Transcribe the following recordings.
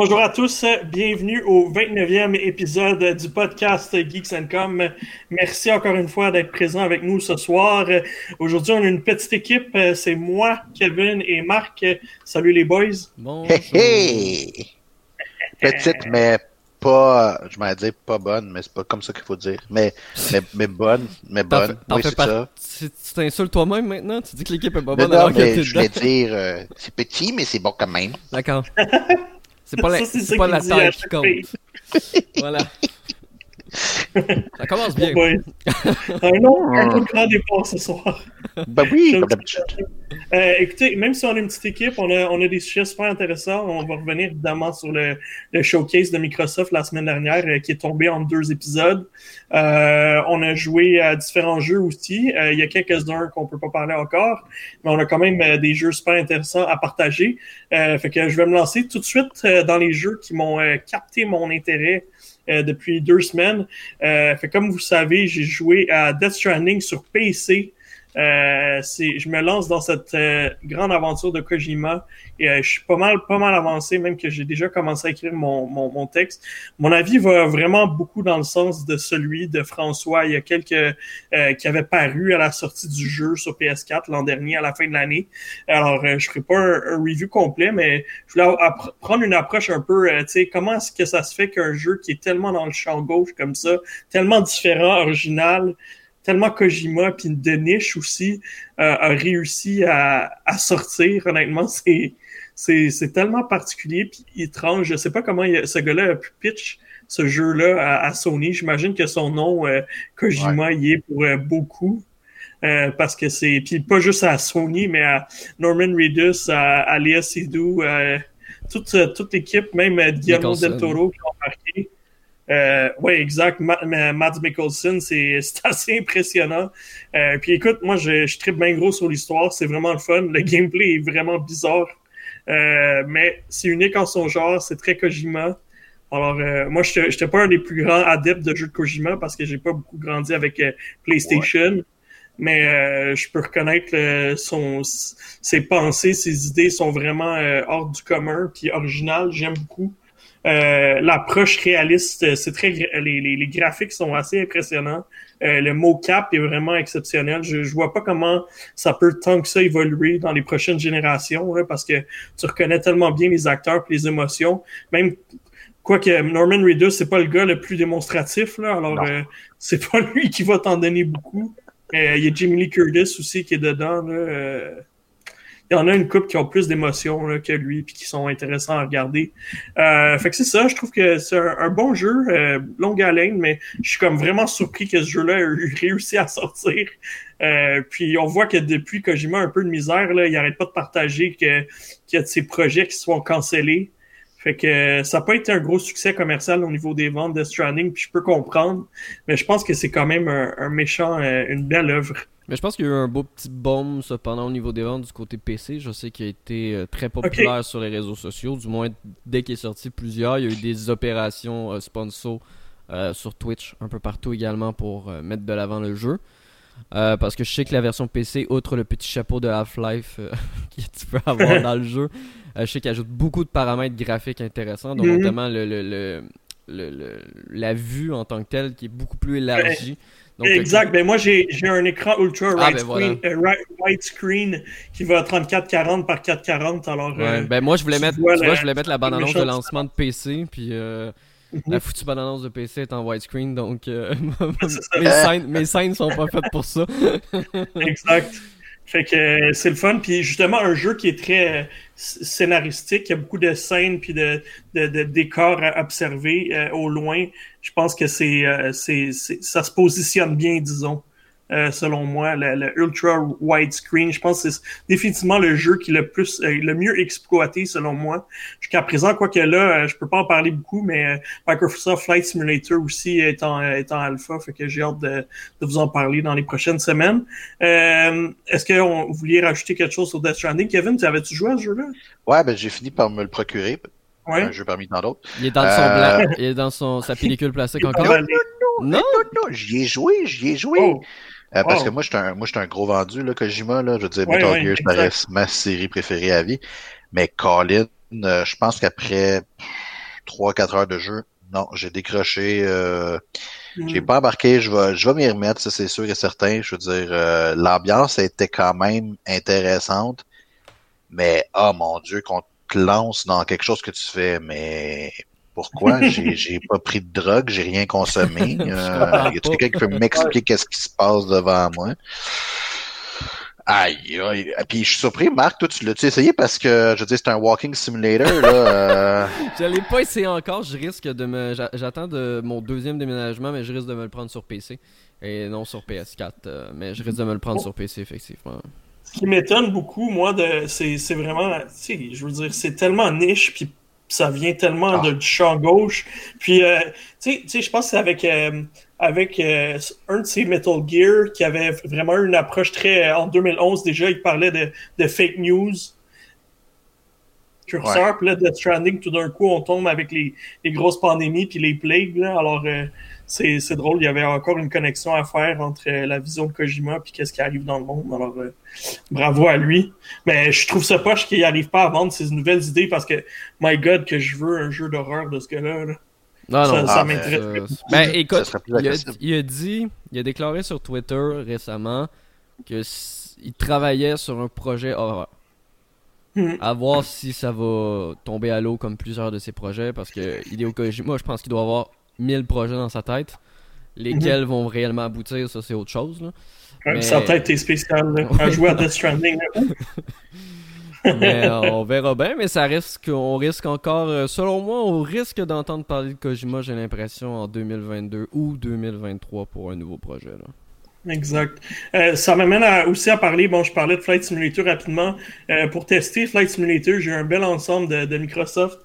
Bonjour à tous, bienvenue au 29e épisode du podcast Geeks Com. Merci encore une fois d'être présent avec nous ce soir. Aujourd'hui, on a une petite équipe, c'est moi, Kevin et Marc. Salut les boys. Bonjour. Hey, Petite, mais pas, je m'allais dire pas bonne, mais c'est pas comme ça qu'il faut dire. Mais, mais, bonne, mais bonne. Oui, c'est ça. Tu t'insultes toi-même maintenant? Tu dis que l'équipe est pas bonne non, alors mais je voulais dire, euh, c'est petit, mais c'est bon quand même. D'accord. C'est pas, la, c'est pas la taille qui compte. voilà. Ça commence bien. un nom un peu grand départ ce soir. Ben oui, comme d'habitude. Euh, écoutez, même si on est une petite équipe, on a, on a des sujets super intéressants. On va revenir évidemment sur le, le showcase de Microsoft la semaine dernière euh, qui est tombé en deux épisodes. Euh, on a joué à différents jeux aussi. Euh, il y a quelques-uns qu'on peut pas parler encore, mais on a quand même des jeux super intéressants à partager. fait que je vais me lancer tout de suite dans les jeux qui m'ont capté mon intérêt euh, depuis deux semaines. Euh, comme vous savez, j'ai joué à Death Stranding sur PC euh, je me lance dans cette euh, grande aventure de Kojima et euh, je suis pas mal, pas mal avancé, même que j'ai déjà commencé à écrire mon, mon, mon, texte. Mon avis va vraiment beaucoup dans le sens de celui de François. Il y a quelques euh, qui avaient paru à la sortie du jeu sur PS4 l'an dernier, à la fin de l'année. Alors, je ferai pas un, review complet, mais je voulais prendre une approche un peu, tu sais, comment est-ce que ça se fait qu'un jeu qui est tellement dans le champ gauche comme ça, tellement différent, original, tellement Kojima puis de niche aussi euh, a réussi à, à sortir. Honnêtement, c'est c'est tellement particulier puis étrange. Je sais pas comment ce gars-là a pu pitch ce jeu-là à, Sony. J'imagine que son nom euh, Kojima y est pour euh, beaucoup. Euh, parce que c'est puis pas juste à Sony mais à Norman Reedus, à, à Léa Seydoux, toute toute l'équipe, même Guillermo del Toro qui ont marqué. Euh, oui, exact. Matt Mickelson, c'est assez impressionnant. Euh, puis écoute, moi, je, je tripe bien gros sur l'histoire. C'est vraiment le fun. Le gameplay est vraiment bizarre. Euh, mais c'est unique en son genre. C'est très Kojima. Alors, euh, moi, je n'étais pas un des plus grands adeptes de jeux de Kojima parce que j'ai pas beaucoup grandi avec euh, PlayStation. Mais je peux reconnaître son, ses pensées, ses idées sont vraiment hors du commun puis originales. J'aime beaucoup. Euh, l'approche réaliste, c'est très les, les, les, graphiques sont assez impressionnants. Euh, le mocap est vraiment exceptionnel. Je, je vois pas comment ça peut tant que ça évoluer dans les prochaines générations, parce que tu reconnais tellement bien les acteurs et les émotions. Même quoique Norman Reedus, c'est pas le gars le plus démonstratif, là, alors euh, c'est pas lui qui va t'en donner beaucoup. Euh, il y a Jimmy Lee Curtis aussi qui est dedans. Là, il y en a une couple qui ont plus d'émotions que lui puis qui sont intéressants à regarder. Euh, fait que c'est ça, je trouve que c'est un, bon jeu, euh, longue haleine, mais je suis comme vraiment surpris que ce jeu-là ait réussi à sortir. Euh, puis on voit que depuis Kojima a un peu de misère, là, il arrête pas de partager que qu'il y a de ses projets qui se font canceller. Fait que ça n'a pas été un gros succès commercial au niveau des ventes de Stranding, puis je peux comprendre, mais je pense que c'est quand même un, un méchant, euh, une belle œuvre. Mais je pense qu'il y a eu un beau petit bomb cependant au niveau des ventes du côté PC. Je sais qu'il a été euh, très populaire sur les réseaux sociaux. Du moins, dès qu'il est sorti plusieurs, il y a eu des opérations euh, sponsor euh, sur Twitch, un peu partout également pour mettre de l'avant le jeu. parce que je sais que la version PC, outre le petit chapeau de Half-Life que tu peux avoir dans le jeu, je sais qu'il ajoute beaucoup de paramètres graphiques intéressants, dont mhm. notamment le, le, le, la vue en tant que telle qui est beaucoup plus élargie exact. Ben moi, j'ai un écran ultra ah, ben euh, widescreen qui va à 3440 par 440. Alors, ouais, euh, ben moi, je voulais mettre, je voulais mettre la bande-annonce de lancement de PC, puis euh, mhm. la foutue bande-annonce de PC est en widescreen, donc mes, scènes, mes scènes sont pas faites pour ça. exact. Fait que c'est le fun. Puis justement, un jeu qui est très scénaristique, il y a beaucoup de scènes puis de, de, de décors à observer au loin je pense que c'est, euh, ça se positionne bien, disons. Euh, selon moi, le, ultra widescreen. Je pense que c'est définitivement le jeu qui est le plus, euh, le mieux exploité selon moi. Jusqu'à présent, quoique là, je peux pas en parler beaucoup, mais Microsoft Flight Simulator aussi est en, est en alpha, fait que j'ai hâte de, de, vous en parler dans les prochaines semaines. est-ce que vous vouliez rajouter quelque chose sur Death Stranding, Kevin Tu avais-tu joué à ce jeu-là? Ouais, ben j'ai fini par me le procurer un jeu parmi tant d'autres. Il est dans, son euh, il est dans son, sa pellicule plastique encore? Non, non, non, non, j'y ai joué, j'y ai joué. Oh. Euh, parce que moi, je suis un, moi, un gros vendu, là, Kojima, là. Je veux dire, Metal Gear, ça reste ma série préférée à vie. Mais Colin, je pense qu'après 3-4 heures de jeu, non, j'ai décroché. Euh, J'ai hmm. pas embarqué. Je vais, je vais m'y remettre, ça c'est sûr et certain. Je veux dire, euh, l'ambiance était quand même intéressante, mais oh mon Dieu, qu'on te lance dans quelque chose que tu fais, mais pourquoi? J'ai pas pris de drogue, j'ai rien consommé. Euh, y a quelqu'un qui peut m'expliquer qu'est-ce qui se passe devant moi? Aïe, aïe. Puis je suis surpris, Marc, toi, tu l'as-tu essayé parce que, je veux dire, c'est un walking simulator, là. Euh... je l'ai pas essayé encore, je risque de me. J'attends de mon deuxième déménagement, mais je risque de me le prendre sur PC. Et non sur PS4. Euh, mais je risque de me le prendre sur PC, effectivement. Ce qui m'étonne beaucoup, moi, de c'est vraiment. Tu sais, je veux dire, c'est tellement niche, puis ça vient tellement ah. de, du champ gauche. Puis, euh, tu sais, je pense que c'est avec. Euh, avec euh, un de ces Metal Gear qui avait vraiment une approche très... En 2011 déjà, il parlait de, de fake news. Curseur, puis là, Death Stranding, tout d'un coup, on tombe avec les, les grosses pandémies puis les plagues. Là. Alors, c'est, c'est drôle, il y avait encore une connexion à faire entre euh, la vision de Kojima puis qu'est-ce qui arrive dans le monde. Alors, bravo à lui. Mais je trouve ça poche qu'il n'arrive pas à vendre ses nouvelles idées parce que, my God, que je veux un jeu d'horreur de ce gars-là. là non, non, ça, m'intéresse. Ben, écoute, il a, dit, il a déclaré sur Twitter récemment que il travaillait sur un projet horreur. Hmm. À voir si ça va tomber à l'eau comme plusieurs de ses projets, parce que Hideo Kojima, je pense qu'il doit avoir 1000 projets dans sa tête. Lesquels hmm. vont réellement aboutir, ça c'est autre chose. Là. Sa tête est spéciale, à jouer à Death Stranding. mais euh, on verra bien, mais ça risque, on risque encore, euh, selon moi, on risque d'entendre parler de Kojima, j'ai l'impression, en 2022 ou 2023 pour un nouveau projet. Là. Exact. Euh, ça m'amène aussi à parler, bon, je parlais de Flight Simulator rapidement. pour tester Flight Simulator, j'ai un bel ensemble de, Microsoft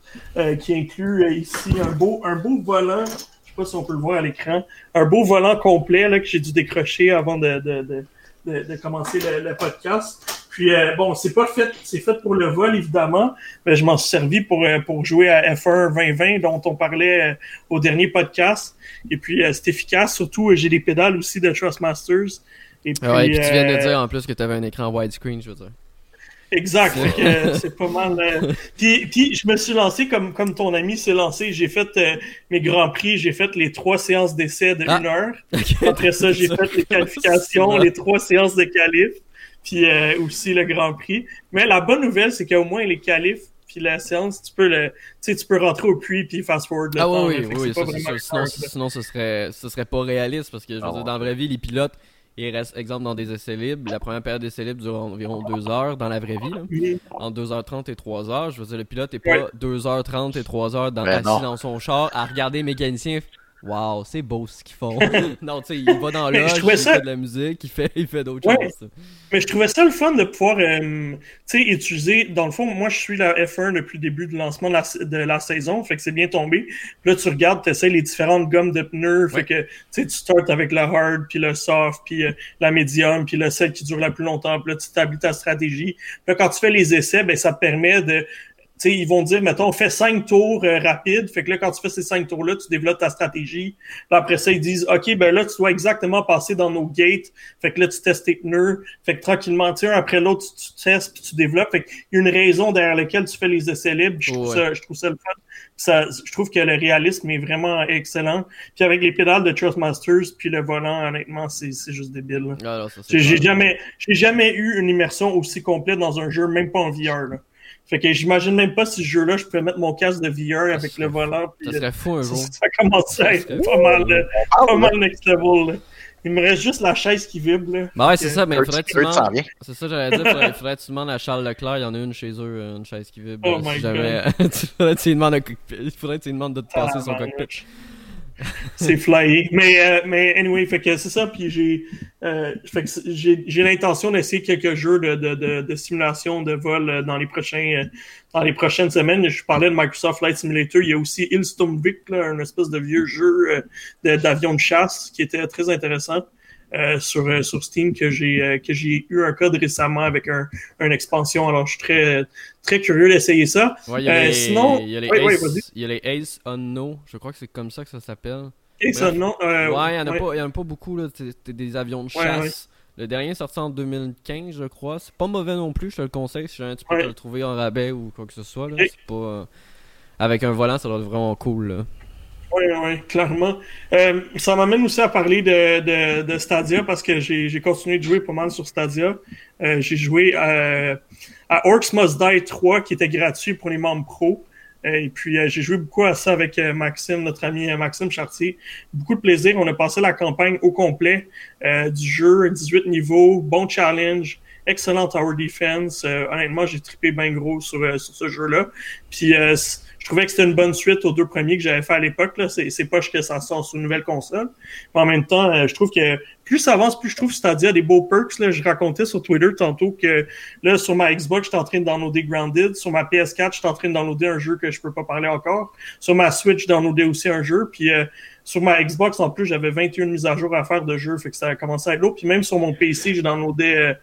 qui inclut ici un beau, un beau volant. Je sais pas si on peut le voir à l'écran. Un beau volant complet là, que j'ai dû décrocher avant de, de, de commencer le podcast. Puis euh, bon, c'est pas fait, c'est fait pour le vol évidemment, mais je m'en suis servi pour euh, pour jouer à F1 2020 dont on parlait euh, au dernier podcast. Et puis c'est efficace, surtout j'ai des pédales aussi de Trustmasters. Et puis, ouais, et puis tu viens de dire en plus que tu avais un écran widescreen, je veux dire. Exact, c'est pas mal. Puis, puis, je me suis lancé comme comme ton ami s'est lancé. J'ai fait mes grands prix, j'ai fait les trois séances d'essai de ah. une heure. Après ça, j'ai fait les qualifications, les trois séances de qualif puis euh, aussi le Grand Prix. Mais la bonne nouvelle, c'est qu'au moins les qualifs puis la séance, tu peux le, tu peux rentrer au puits puis fast forward le ah, temps. Oui, oui, oui, Sinon, sinon, ce serait, ce serait pas réaliste parce que je veux ah dire, dans la vraie vie, les pilotes, ils restent, exemple, dans des essais libres. La première période d'essais libres dure environ 2 heures dans la vraie vie. Là. En 2h30 et 3 heures. Je veux dire, le pilote est pas 2h30 et 3 heures dans, assis dans son char à regarder les mécaniciens Waouh, c'est beau ce qu'ils font. non, tu sais, il va dans l'âge, il fait de la musique, il fait, il fait d'autres choses. Mais je trouvais ça le fun de pouvoir, euh, tu sais, utiliser. Dans le fond, moi, je suis la F1 depuis le début du lancement de la, de la saison, fait que c'est bien tombé. Puis là, tu regardes, tu essaies les différentes gommes de pneus, fait que, tu sais, tu starts avec la hard, puis le soft, puis euh, la medium, puis le celle qui dure la plus longtemps. Puis là, tu établis ta stratégie. Puis là, quand tu fais les essais, ben ça te permet de ils vont dire, mettons, fais cinq tours euh, rapides. Fait que là, quand tu fais ces cinq tours-là, tu développes ta stratégie. Puis après ça, ils disent, OK, ben là, tu dois exactement passer dans nos gates. Fait que là, tu testes tes pneus. Fait que tranquillement, tu après l'autre, tu, testes puis tu développes. Fait qu'il y a une raison derrière laquelle tu fais les essais libres. Je trouve, ça, je trouve ça le fun. Ça, je trouve que le réalisme est vraiment excellent. Puis avec les pédales de Trustmasters puis le volant, honnêtement, c'est juste débile. Ah, j'ai jamais, j'ai jamais eu une immersion aussi complète dans un jeu, même pas en VR. Là. Fait que j'imagine même pas si ce jeu-là, je pouvais mettre mon casque de VR avec le volant. ça serait fou un jour. Ça, commence à être pas mal, ah, pas mal next level. Il me reste juste la chaise qui vibre. Là. Bah ouais, c'est ça, mais il faudrait que tu demandes. C'est ça, j'allais dire. Il faudrait, que tu demandes à Charles Leclerc. Il y en a une chez eux, une chaise qui vibre. Oh my god. il faudrait que tu lui demandes de te passer son cockpit c'est flyé. Mais, euh, mais anyway, fait que c'est ça. Puis j'ai, euh, j'ai, j'ai l'intention d'essayer quelques jeux de, de, simulation de vol euh, dans les prochains, dans les prochaines semaines. Je parlais de Microsoft Flight Simulator. Il y a aussi là, un espèce de vieux jeu d'avion de chasse qui était très intéressant. Euh, sur, euh, sur Steam que j'ai euh, que j'ai eu un code récemment avec un, une expansion. Alors je suis très très curieux d'essayer ça. sinon, il y a les Ace, il y a les Ace Unknown, je crois que c'est comme ça que ça s'appelle. Ace Unknown. ouais, il y en en a pas beaucoup là, c'est des avions de chasse. Le dernier est sorti en 2015, je crois. C'est pas mauvais non plus, je te le conseille. Si jamais tu peux le trouver en rabais ou quoi que ce soit. Là. C'est pas, Avec un volant, ça doit être vraiment cool. Oui, oui, clairement. Euh, ça m'amène aussi à parler de, de, Stadia parce que j'ai continué de jouer pas mal sur Stadia. Euh, j'ai joué à, à Orcs Must Die 3 qui était gratuit pour les membres pro. Et puis, j'ai joué beaucoup à ça avec Maxime, notre ami Maxime Chartier. Beaucoup de plaisir. On a passé la campagne au complet du jeu, 18 niveaux, bon challenge, excellent tower defense. honnêtement, j'ai trippé bien gros sur, sur ce jeu-là. Puis, je trouvais que c'était une bonne suite aux deux premiers que j'avais fait à l'époque. C'est, c'est poche que ça sort sur une nouvelle console. Mais en même temps, euh, je trouve que plus ça avance, plus je trouve Stadia des beaux perks. Là. Je racontais sur Twitter tantôt que là, sur ma Xbox, j'étais en train de downloader Grounded. Sur ma PS4, j'étais en train de downloader un jeu que je peux pas parler encore. Sur ma Switch, je downloadais aussi un jeu. Puis euh, sur ma Xbox, en plus, j'avais 21 mises à jour à faire de jeux. Fait que ça a commencé à être lourd. Puis même sur mon PC, j'ai downloadé euh,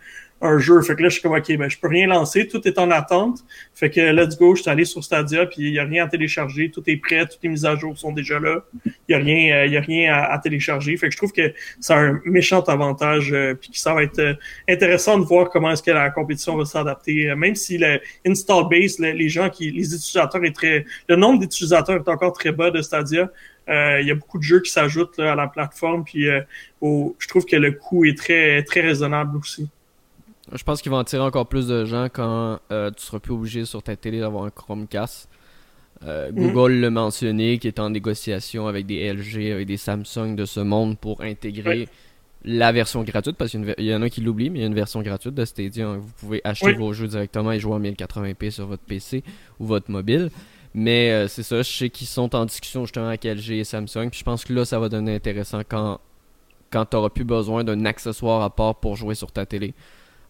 un jeu. Fait que là, je suis comme, OK, ben, je peux rien lancer. Tout est en attente. Fait que let's go, je suis allé sur Stadia, puis il y a rien à télécharger. Tout est prêt. Toutes les mises à jour sont déjà là. Il y a rien, euh, y a rien à, télécharger. Fait que je trouve que c'est un méchant avantage, euh, puis que ça va être euh, intéressant de voir comment est-ce que la compétition va s'adapter. même si le install base, les gens qui, les utilisateurs est très, le nombre d'utilisateurs est encore très bas de Stadia. Il y a beaucoup de jeux qui s'ajoutent à la plateforme, puis je trouve que le coût est très très raisonnable aussi. Je pense qu'ils vont attirer encore plus de gens quand euh, tu seras plus obligé sur ta télé d'avoir un Chromecast. Euh, mm. Google l'a mentionné, qui est en négociation avec des LG, avec des Samsung de ce monde pour intégrer la version gratuite, parce qu'il y, en a qui l'oublient, mais il y a une version gratuite de Stadia. Vous pouvez acheter vos jeux directement et jouer en 1080p sur votre PC ou votre mobile. Mais euh, c'est ça, je sais qu'ils sont en discussion justement avec LG et Samsung. Puis je pense que là, ça va donner intéressant quand, quand tu n'auras plus besoin d'un accessoire à part pour jouer sur ta télé.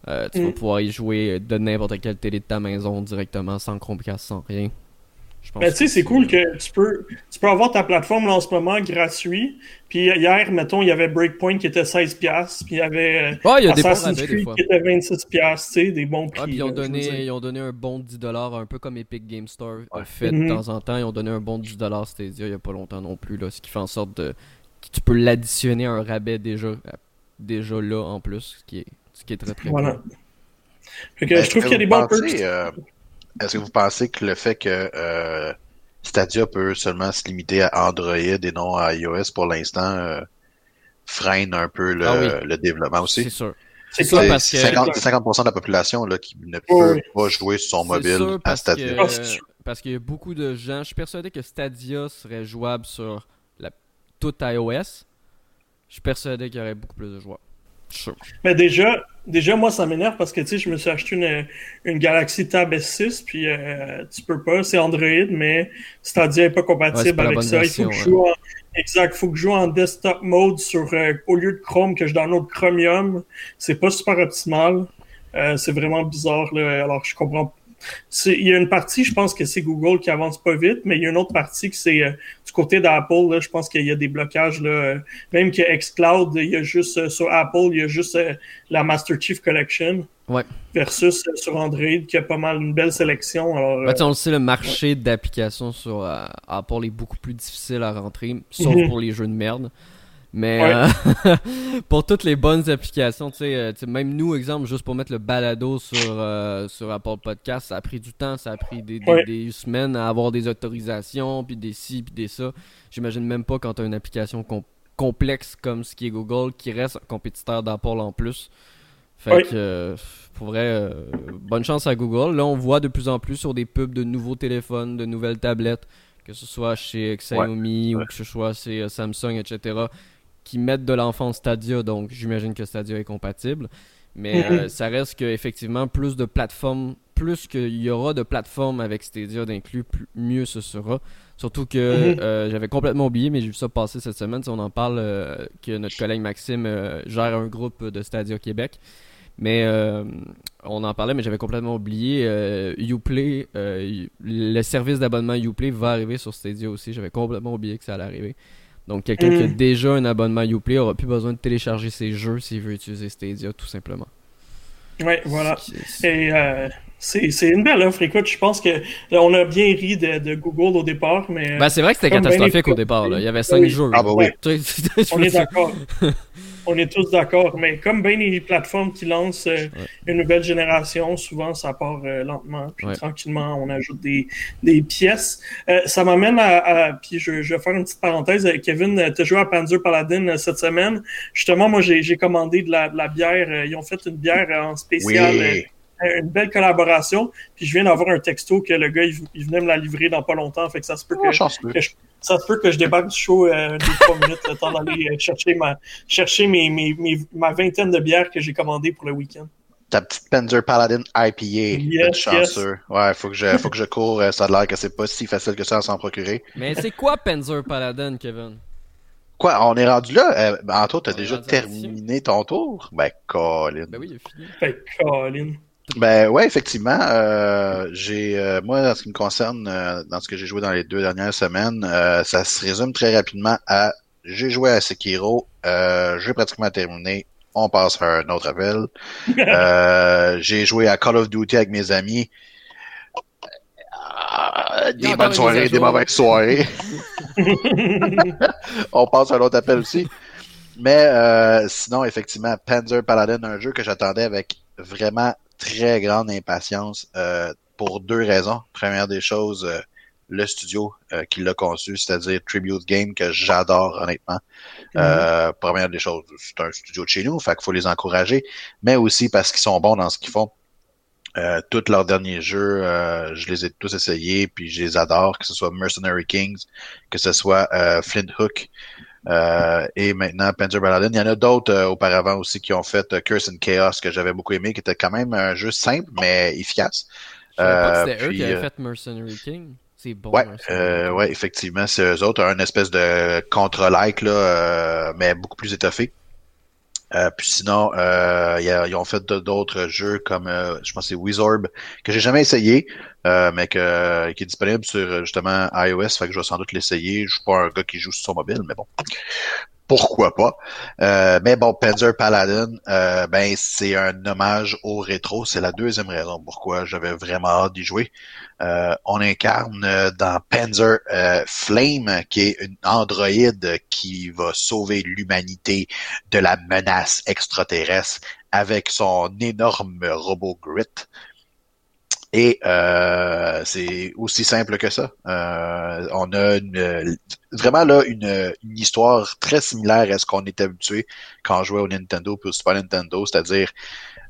Euh, tu vas mm. pouvoir y jouer de n'importe quelle télé de ta maison directement sans Chromecast, sans rien. Ben, tu sais, c'est cool que tu peux, tu peux avoir ta plateforme là, en ce moment gratuit. Puis hier, mettons, il y avait Breakpoint qui était 16$, puis il y avait euh, il y a Assassin's des Creed qui était 26$, tu sais, des bons prix. puis ils ont, donné, ils ont donné un bon 10$, un peu comme Epic Game Store a fait de mm-hmm. temps en temps. Ils ont donné un bon 10$ Stadia il n'y a pas longtemps non plus, là, ce qui fait en sorte de, que tu peux l'additionner à un rabais déjà, déjà là en plus, ce qui est ce qui est très très voilà. je trouve qu'il y a des bons euh, Est-ce que vous pensez que le fait que euh, Stadia peut seulement se limiter à Android et non à iOS pour l'instant euh, freine un peu le, ah développement aussi? C'est sûr. C'est ça parce que 50%, de la population là, qui ne peut pas jouer sur son mobile à Stadia. parce qu'il y a beaucoup de gens. Je suis persuadé que Stadia serait jouable sur la, toute iOS. Je suis persuadé qu'il y aurait beaucoup plus de joueurs. Mais déjà, déjà moi, ça m'énerve parce que tu sais, je me suis acheté une, une Galaxy Tab S6, puis euh, tu peux pas, c'est Android, mais Stadia n'est pas compatible avec ça. Il faut que je joue en, exact, faut que je joue en desktop mode sur euh, au lieu de Chrome que je download Chromium. C'est pas super optimal. Euh, c'est vraiment bizarre là. Alors je comprends il y a une partie, je pense que c'est Google qui avance pas vite, mais il y a une autre partie que c'est euh, du côté d'Apple. Je pense qu'il y a des blocages. Là, euh, même que xCloud, il y a juste euh, sur Apple, il y a juste la Master Chief Collection. Versus sur Android, qui a pas mal une belle sélection. Alors, on le sait, le marché d'applications sur Apple est beaucoup plus difficile à rentrer, sauf mhm. pour les jeux de merde. Mais euh, pour toutes les bonnes applications, euh, tu sais, même nous, exemple, juste pour mettre le balado sur, euh, sur Apple Podcast, ça a pris du temps, ça a pris des, des, semaines à avoir des autorisations, puis des ci, puis des ça. J'imagine même pas quand tu as une application complexe comme ce qui est Google, qui reste un compétiteur d'Apple en plus. Fait que, pour vrai, bonne chance à Google. Là, on voit de plus en plus sur des pubs de nouveaux téléphones, de nouvelles tablettes, que ce soit chez Xiaomi ou que ce soit chez Samsung, etc qui mettent de l'enfant Stadia, donc j'imagine que Stadia est compatible. Mais euh, ça reste qu'effectivement, plus de plateformes, plus qu'il y aura de plateformes avec Stadia d'inclus, mieux ce sera. Surtout que mhm. euh, j'avais complètement oublié, mais j'ai vu ça passer cette semaine. On en parle euh, que notre collègue Maxime gère un groupe de Stadia Québec. Mais on en parlait, mais j'avais complètement oublié. Uplay, le service d'abonnement Uplay va arriver sur Stadia aussi. J'avais complètement oublié que ça allait arriver. Donc, quelqu'un qui a mm. déjà un abonnement Uplay aura plus besoin de télécharger ses jeux s'il veut utiliser Stadia, tout simplement. Oui, voilà. Et euh, c'est une belle offre. Écoute, je pense que on a bien ri de, Google au départ, mais. Ben, c'est vrai que c'était catastrophique au départ. Là. Il y avait 5 jeux. Ah, bah oui. on est d'accord. On est tous d'accord, mais comme bien les plateformes qui lancent euh, une nouvelle génération, souvent ça part euh, lentement, puis tranquillement on ajoute des, des pièces. Euh, ça m'amène à, puis je, je, vais faire une petite parenthèse. Kevin, tu as joué à Panzer Paladin cette semaine. Justement, moi j'ai commandé de la, de la, bière. Ils ont fait une bière en spécial. une belle collaboration. Puis je viens d'avoir un texto que le gars, il, venait me la livrer dans pas longtemps. Fait que ça se peut oh, que, que, je, ça se peut que je débarque du show euh, deux, trois minutes, le temps d'aller euh, chercher, ma, chercher mes, mes, mes, ma vingtaine de bières que j'ai commandées pour le week-end. Ta petite Panzer Paladin IPA. Yes, chanceux. Ouais, faut que je, faut que je cours. Euh, ça a l'air que c'est pas si facile que ça à s'en procurer. Mais c'est quoi Panzer Paladin, Kevin? Quoi, on est rendu là? Euh, ben, toi, t'as déjà terminé ton tour? Ben, Colin. Ben oui, il est fini. Ben, Colin. Ben ouais, effectivement. Euh, j'ai euh, moi, en ce qui me concerne, euh, dans ce que j'ai joué dans les deux dernières semaines, ça se résume très rapidement à j'ai joué à Sekiro, j'ai pratiquement terminé. On passe à un autre appel. j'ai joué à Call of Duty avec mes amis. des bonnes soirées, des mauvaises soirées. On passe à un autre appel aussi. Mais sinon, effectivement, Panzer Paladin, un jeu que j'attendais avec vraiment très grande impatience euh, pour deux raisons. Première des choses, euh, le studio euh, qui l'a conçu, c'est-à-dire Tribute Game, que j'adore honnêtement. Mm-hmm. première des choses, c'est un studio de chez nous, fait qu'il faut les encourager, mais aussi parce qu'ils sont bons dans ce qu'ils font. tous leurs derniers jeux, je les ai tous essayés, puis je les adore, que ce soit Mercenary Kings, que ce soit Flint Hook, euh, et maintenant, Panzer Paladin. Il y en a d'autres euh, auparavant aussi qui ont fait euh, Curse and Chaos, que j'avais beaucoup aimé, qui était quand même un jeu simple, mais efficace. C'était eux qui avaient fait Mercenary King. C'est bon. Ouais, ouais, effectivement, c'est eux autres. Un espèce de contre-like, là, mais beaucoup plus étoffé. Euh, puis sinon, euh, ils ont fait d'autres jeux comme, euh, je pense c'est Wizorb, que j'ai jamais essayé, mais que, qui est disponible sur justement iOS, fait que je vais sans doute l'essayer. Je suis pas un gars qui joue sur son mobile, mais bon pourquoi pas. Euh, mais bon, Panzer Paladin, euh, ben c'est un hommage au rétro. C'est la deuxième raison pourquoi j'avais vraiment hâte d'y jouer. Euh, on incarne dans Panzer Flame, qui est une androïde qui va sauver l'humanité de la menace extraterrestre avec son énorme robot Grit. Et euh, c'est aussi simple que ça. Euh, on a une, vraiment là une, une, histoire très similaire à ce qu'on est habitué quand on jouait au Nintendo puis au Super Nintendo, c'est-à-dire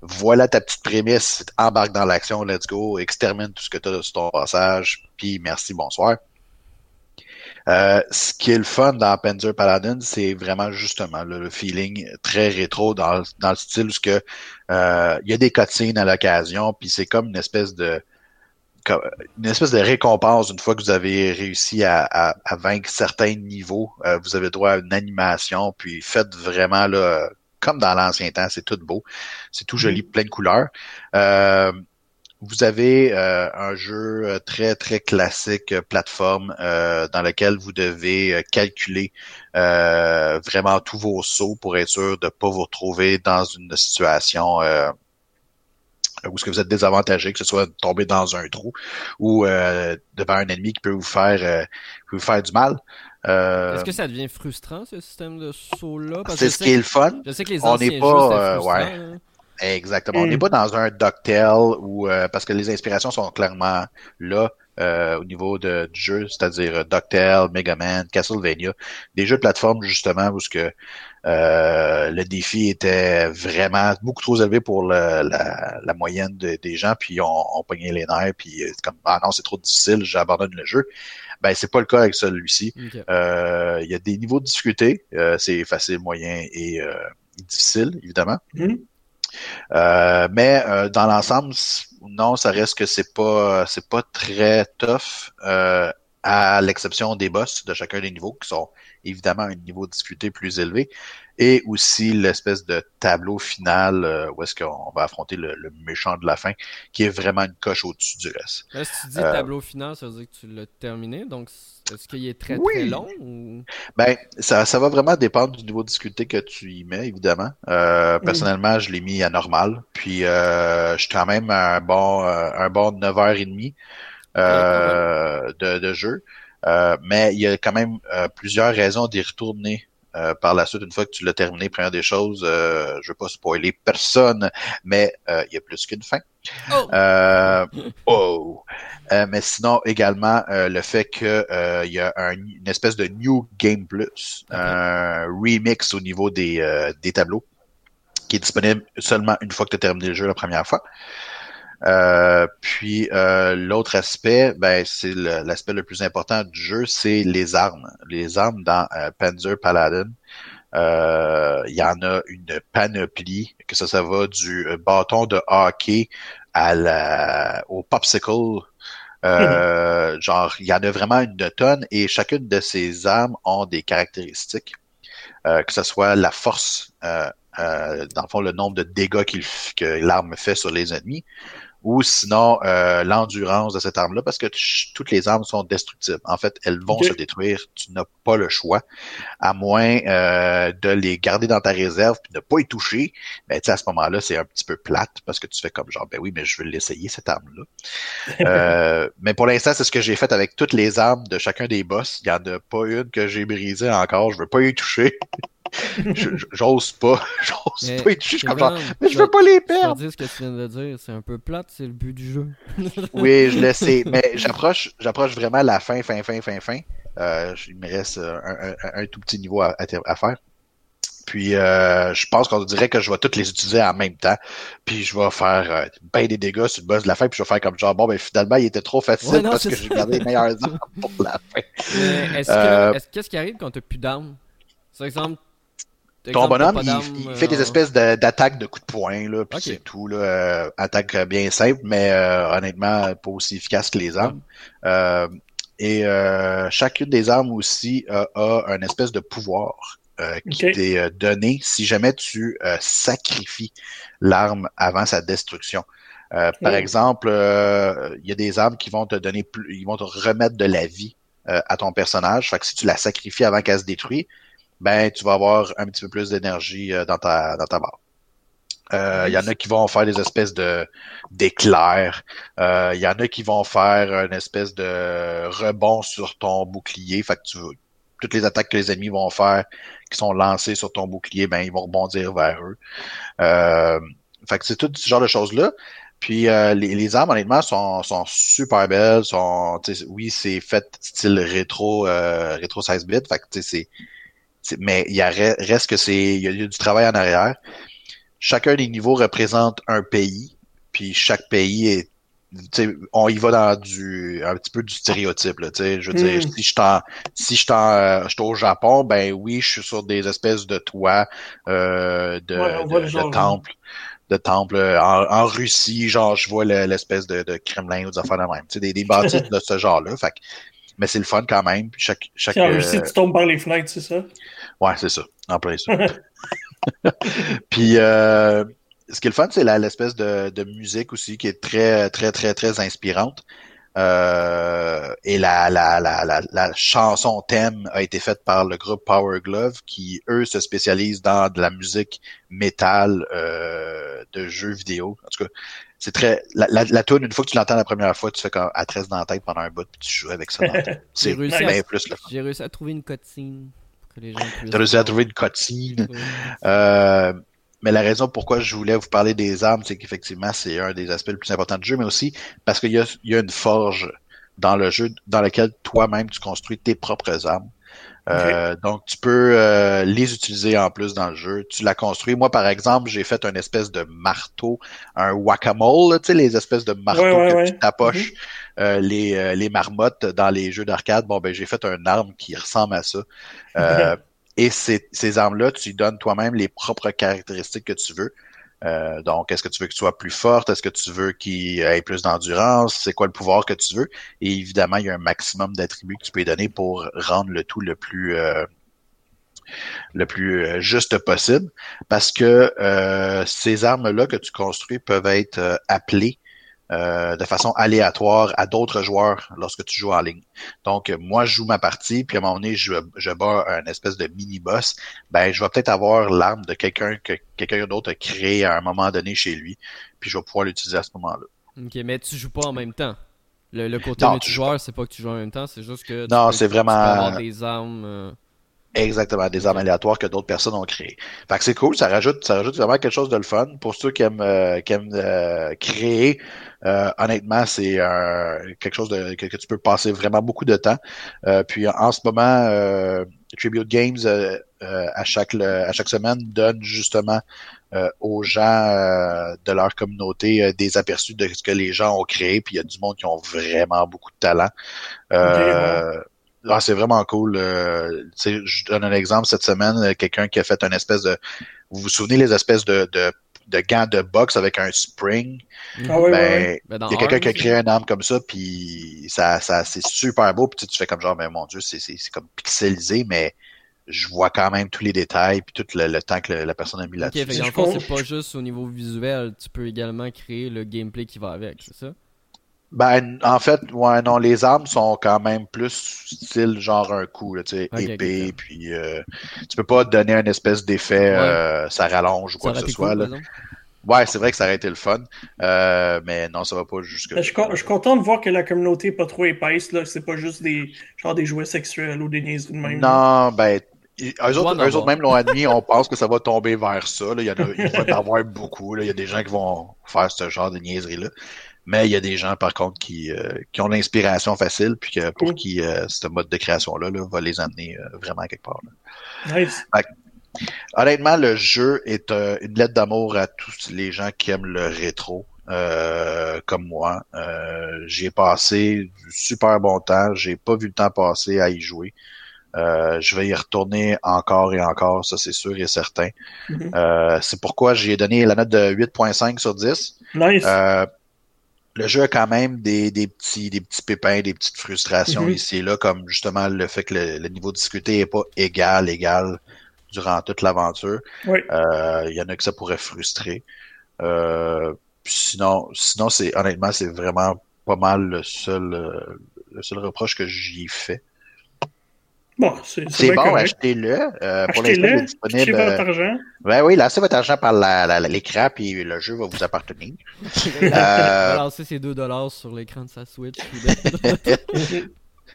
voilà ta petite prémisse, embarque dans l'action, let's go, extermine tout ce que tu as sur ton passage, puis merci, bonsoir. Euh, ce qui est le fun dans Panzer Paladin, c'est vraiment justement le feeling très rétro dans, dans le style où que euh, il y a des cutscenes à l'occasion, puis c'est comme une espèce de une espèce de récompense une fois que vous avez réussi à, à, vaincre certains niveaux. Euh, vous avez droit à une animation, puis faites vraiment là, comme dans l'ancien temps, c'est tout beau, c'est tout joli, mm-hmm. plein de couleurs. Euh, vous avez euh, un jeu euh, très très classique euh, plateforme dans lequel vous devez calculer vraiment tous vos sauts pour être sûr de ne pas vous retrouver dans une situation où ce que vous êtes désavantagé, que ce soit tomber dans un trou ou devant un ennemi qui peut vous faire vous faire du mal. Est-ce que ça devient frustrant ce système de saut là C'est ce qui est le fun. Je sais que les on n'est pas, ouais. Hein. Exactement. On n'est mm. pas dans un DuckTale où euh, parce que les inspirations sont clairement là euh, au niveau de, du jeu, c'est-à-dire euh, DuckTale, Mega Man, Castlevania, des jeux de plateforme justement où ce que le défi était vraiment beaucoup trop élevé pour la, la, moyenne des gens, puis on, on pognait les nerfs, puis c'est comme ah non c'est trop difficile, j'abandonne le jeu. Ben c'est pas le cas avec celui-ci. Il y a des niveaux de difficulté, c'est facile, moyen et difficile évidemment. Mm. Euh, mais euh, dans l'ensemble, non, ça reste que c'est pas c'est pas très tough, euh, à l'exception des boss de chacun des niveaux qui sont évidemment un niveau de difficulté plus élevé, et aussi l'espèce de tableau final euh, où est-ce qu'on va affronter le, méchant de la fin, qui est vraiment une coche au-dessus du reste. Là, si tu dis euh, tableau final, ça veut dire que tu l'as terminé, donc est-ce qu'il est très très long ou... Ben, ça, ça va vraiment dépendre du niveau de difficulté que tu y mets, évidemment. Euh, personnellement, je l'ai mis à normal, puis euh, je suis quand même un bon un bon 9h30 de, de jeu. Euh, mais il y a quand même euh, plusieurs raisons d'y retourner euh, par la suite, une fois que tu l'as terminé, première des choses, euh, je veux pas spoiler personne, mais euh, il y a plus qu'une fin. Oh! Euh, oh. mais sinon, également, le fait que il y a une espèce de New Game Plus, un remix au niveau des, des tableaux, qui est disponible seulement une fois que tu as terminé le jeu la première fois. Euh, puis euh, l'autre aspect, ben, c'est l'aspect le, plus important du jeu, c'est les armes. Les armes dans euh, Panzer Paladin. Il y en a une panoplie, que ça, ça va du bâton de hockey à la, au popsicle. genre, il y en a vraiment une tonne et chacune de ces armes ont des caractéristiques, que ce soit la force, dans le fond, le nombre de dégâts que l'arme fait sur les ennemis, ou sinon euh, l'endurance de cette arme-là, parce que toutes les armes sont destructibles. En fait, elles vont se détruire. Tu n'as pas le choix, à moins euh, de les garder dans ta réserve puis de ne pas y toucher. Ben, à ce moment-là, c'est un petit peu plate parce que tu fais comme genre, ben oui, mais je veux l'essayer, cette arme-là. euh, mais pour l'instant, c'est ce que j'ai fait avec toutes les armes de chacun des boss. Il n'y en a pas une que j'ai brisée encore. Je veux pas y toucher. J'ose pas. J'ose pas être Je comme genre, mais je veux pas les perdre. dire ce que tu viens de dire. C'est un peu plate, c'est le but du jeu. oui, je le sais. Mais j'approche, j'approche vraiment la fin, fin, fin, fin, fin. Euh, il me reste un, un, tout petit niveau à, à faire. Puis euh, je pense qu'on dirait que je vais toutes les utiliser en même temps. Puis je vais faire euh, ben des dégâts sur le boss de la fin. Puis je vais faire comme genre bon ben finalement il était trop facile parce que j'ai gardé les meilleurs armes pour la fin. Est-ce que qu'est-ce qui arrive quand t'as plus d'armes? Par exemple, ton bonhomme, il, fait des euh, espèces d'attaques de, coups de poing, là, puis c'est tout, là. Euh, attaque bien simple, mais euh, honnêtement, pas aussi efficace que les armes. et chacune des armes aussi a un espèce de pouvoir qui t'est donné si jamais tu sacrifies l'arme avant sa destruction. Par exemple, il y a des armes qui vont te donner plus, ils vont te remettre de la vie à ton personnage. Fait que si tu la sacrifies avant qu'elle se détruise, ben tu vas avoir un petit peu plus d'énergie euh, dans ta dans ta barre. Euh, il y en a qui vont faire des espèces de d'éclairs. Il euh, y en a qui vont faire une espèce de rebond sur ton bouclier. Fait que tu toutes les attaques que les ennemis vont faire, qui sont lancées sur ton bouclier, ben ils vont rebondir vers eux. Euh, fait que c'est tout ce genre de choses là. Puis les, les, armes, honnêtement, sont, sont super belles. Sont, oui, c'est fait style rétro, rétro 16 bits. Fait que c'est mais il y a, reste que c'est il y a du travail en arrière. Chacun des niveaux représente un pays, puis chaque pays est on y va dans du un petit peu du stéréotype là, je veux dire hmm. si je t'en si je t'en euh, je au Japon ben oui je suis sur des espèces de toits euh, de, de, temples de temples en, Russie genre je vois l'espèce de, de Kremlin ou des affaires de même tu sais des, des bâtisses de ce genre là fait mais c'est le fun quand même. chaque, chaque, euh, tu tombes par les fenêtres, c'est ça? Ouais, c'est ça. En plein ça. Puis, euh, ce qui est le fun, c'est l'espèce de, de, musique aussi qui est très, très, très, très inspirante. Euh, et la, la, la, la, la chanson thème a été faite par le groupe Power Glove qui, eux, se spécialisent dans de la musique métal euh, de jeux vidéo. En tout cas, c'est très la, la, la tune une fois que tu l'entends la première fois tu fais comme à 13 dans la tête pendant un bout puis tu joues avec ça c'est bien plus le j'ai réussi à trouver une cutscene j'ai réussi à trouver une cutscene. Euh, mais la raison pourquoi je voulais vous parler des armes c'est qu'effectivement c'est un des aspects les plus importants du jeu mais aussi parce qu'il y a, il y a une forge dans le jeu dans laquelle toi-même tu construis tes propres armes euh, donc, tu peux euh, les utiliser en plus dans le jeu. Tu l'as construit. Moi, par exemple, j'ai fait une espèce de marteau, un whack-a-mole, tu sais, les espèces de marteaux que tu tapoches, mm-hmm. euh, les, les marmottes dans les jeux d'arcade. Bon, ben, j'ai fait un arme qui ressemble à ça. et ces, ces armes-là, tu donnes toi-même les propres caractéristiques que tu veux. Euh, donc, est-ce que tu veux que tu sois plus forte? Est-ce que tu veux qu'il ait plus d'endurance? C'est quoi le pouvoir que tu veux? Et évidemment, il y a un maximum d'attributs que tu peux donner pour rendre le tout le plus euh, le plus euh, juste possible. Parce que ces armes-là que tu construis peuvent être appelées euh, de façon aléatoire à d'autres joueurs lorsque tu joues en ligne. Donc, moi, je joue ma partie, puis à un moment donné, je, je bats un espèce de mini-boss. Ben, je vais peut-être avoir l'arme de quelqu'un que quelqu'un d'autre a créé à un moment donné chez lui, puis je vais pouvoir l'utiliser à ce moment-là. Ok, mais tu joues pas en même temps. Le, côté multijoueur, c'est pas que tu joues en même temps, c'est juste que non, c'est vraiment avoir des armes. Euh, Exactement, des armes aléatoires que d'autres personnes ont créées. Fait que c'est cool, ça rajoute, ça rajoute vraiment quelque chose de le fun. Pour ceux qui aiment, euh, qui aiment euh, créer, euh, honnêtement, c'est quelque chose de, que, tu peux passer vraiment beaucoup de temps. puis en ce moment, Tribute Games à chaque à chaque semaine donne justement aux gens de leur communauté des aperçus de ce que les gens ont créé. Puis il y a du monde qui ont vraiment beaucoup de talent. Ah, c'est vraiment cool. Euh, je donne un exemple cette semaine, euh, quelqu'un qui a fait une espèce de. Vous vous souvenez les espèces de, de, de gants de boxe avec un spring? Ah oui, ben, ben, Il y a quelqu'un qui a créé un arme comme ça, puis ça, ça c'est super beau. Puis tu fais comme genre, mais mon Dieu, c'est comme pixelisé, mais je vois quand même tous les détails puis tout le, temps que la personne a mis là-dessus. Okay, c'est pas juste au niveau visuel, tu peux également créer le gameplay qui va avec, c'est ça? Ben, en fait, ouais, non, les armes sont quand même plus style genre un coup, tu sais, épée, puis euh, tu peux pas donner un espèce d'effet, euh, ça rallonge ou quoi que ce soit. Là. Ouais, c'est vrai que ça aurait été le fun, euh, mais non, ça va pas jusque. Je, je suis content de voir que la communauté est pas trop épaisse, là, c'est pas juste des genre des jouets sexuels ou des niaiseries de même. Non, ben, eux autres, eux autres même l'ont admis, on pense que ça va tomber vers ça. Là. Il, y en a, il va y en avoir beaucoup. Là. Il y a des gens qui vont faire ce genre de niaiserie-là. Mais il y a des gens, par contre, qui, euh, qui ont l'inspiration facile, puis que pour qui euh, ce mode de création-là là, va les amener euh, vraiment quelque part. Nice. honnêtement, le jeu est une lettre d'amour à tous les gens qui aiment le rétro. comme moi, j'ai passé du super bon temps. J'ai pas vu le temps passer à y jouer. je vais y retourner encore et encore, ça c'est sûr et certain. Mm-hmm. c'est pourquoi j'ai donné la note de 8.5 sur 10. Nice le jeu a quand même des, des, petits, des petits pépins, des petites frustrations Mhm. ici et là, comme justement le fait que le, le niveau de difficulté est pas égal, égal durant toute l'aventure. Oui. Euh, Il y en a que ça pourrait frustrer. Euh, sinon, sinon c'est honnêtement, c'est vraiment pas mal le seul, euh, le seul reproche que j'y fais. Bon, c'est bon, achetez-le. Euh, pour l'instant, il est disponible. achetez votre euh, argent. Ben oui, lancez votre argent par l'écran, puis le jeu va vous appartenir. Euh, Balancer ses 2$ sur l'écran de sa Switch.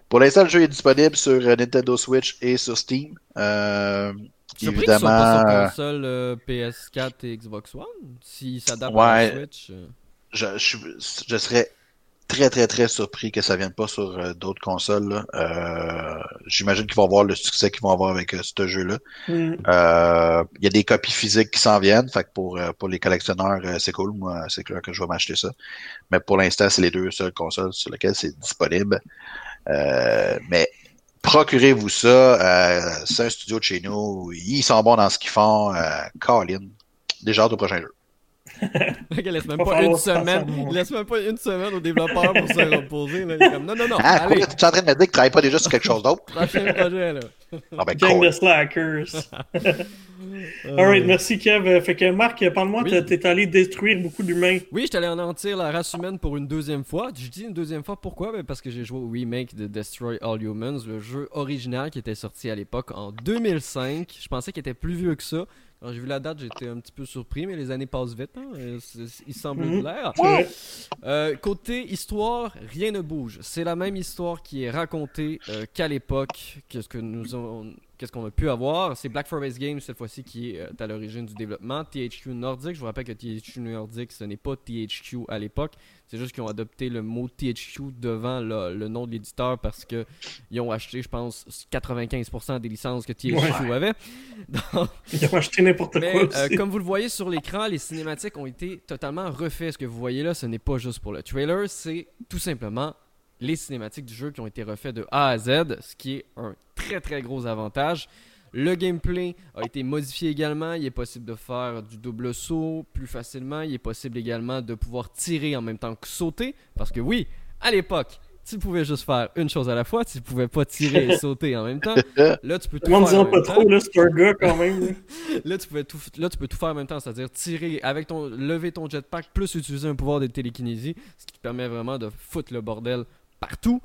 Pour l'instant, le jeu est disponible sur euh, Nintendo Switch et sur Steam. Euh, Surpris qu'il soit évidemment, pas sur console euh, PS4 et Xbox One. S'il s'adapte à Ouais. la Switch. je, je, je serais très très très surpris que ça vienne pas sur euh, d'autres consoles. Euh, J'imagine qu'ils vont avoir le succès qu'ils vont avoir avec euh, ce jeu-là. Mm. Euh, Il y a des copies physiques qui s'en viennent, fait que pour pour les collectionneurs, c'est cool. Moi, c'est clair que je vais m'acheter ça. Mais pour l'instant, c'est les deux seules consoles sur lesquelles c'est disponible. Euh, mais procurez-vous ça. Euh, c'est un studio de chez nous. Ils sont bons dans ce qu'ils font. Colin. Déjà hâte au prochain jeu. Il laisse même pas une semaine. Il laisse même pas une semaine aux développeurs pour se reposer. Là. Il est comme, non, non, non. Ah, allez, quoi, tu es en train de me dire qu'ils travaillent pas déjà sur quelque chose d'autre? prochain projet, là. Ah ben, Gang de slackers. Euh, Alright, merci Kev. Fait que Marc, parle-moi, Oui. t'es- t'es allé détruire beaucoup d'humains. Oui, je suis allé anéantir la race humaine pour une deuxième fois. Je dis une deuxième fois, pourquoi? Ben Parce que j'ai joué au remake de Destroy All Humans, le jeu original qui était sorti à l'époque en 2005. Je pensais qu'il était plus vieux que ça. Quand j'ai vu la date, j'étais un petit peu surpris, mais les années passent vite. Hein? Euh, Il semble Mhm. de l'air. C'est vrai. Euh, côté histoire, rien ne bouge. C'est la même histoire qui est racontée euh, qu'à l'époque. Qu'est-ce que nous on- qu'est-ce qu'on a pu avoir C'est Black Forest Games cette fois-ci qui est euh, à l'origine du développement. THQ Nordic, je vous rappelle que THQ Nordic, ce n'est pas THQ à l'époque. C'est juste qu'ils ont adopté le mot THQ devant le, le nom de l'éditeur parce que ils ont acheté, je pense, 95% des licences que THQ avait. Donc, Ils ont acheté n'importe quoi euh, comme vous le voyez sur l'écran, les cinématiques ont été totalement refaits. Ce que vous voyez là, ce n'est pas juste pour le trailer, c'est tout simplement les cinématiques du jeu qui ont été refaits de A à Z, ce qui est un très très gros avantage. Le gameplay a été modifié également. Il est possible de faire du double saut plus facilement. Il est possible également de pouvoir tirer en même temps que sauter. Parce que oui, à l'époque, tu pouvais juste faire une chose à la fois. Tu pouvais pas tirer et sauter en même temps. Là, tu peux tout faire en disant pas même temps. trop, là, c'est un gars quand même. là. Là tu, pouvais tout, là, tu peux tout faire en même temps, c'est-à-dire tirer avec ton. lever ton jetpack plus utiliser un pouvoir de télékinésie, ce qui te permet vraiment de foutre le bordel partout.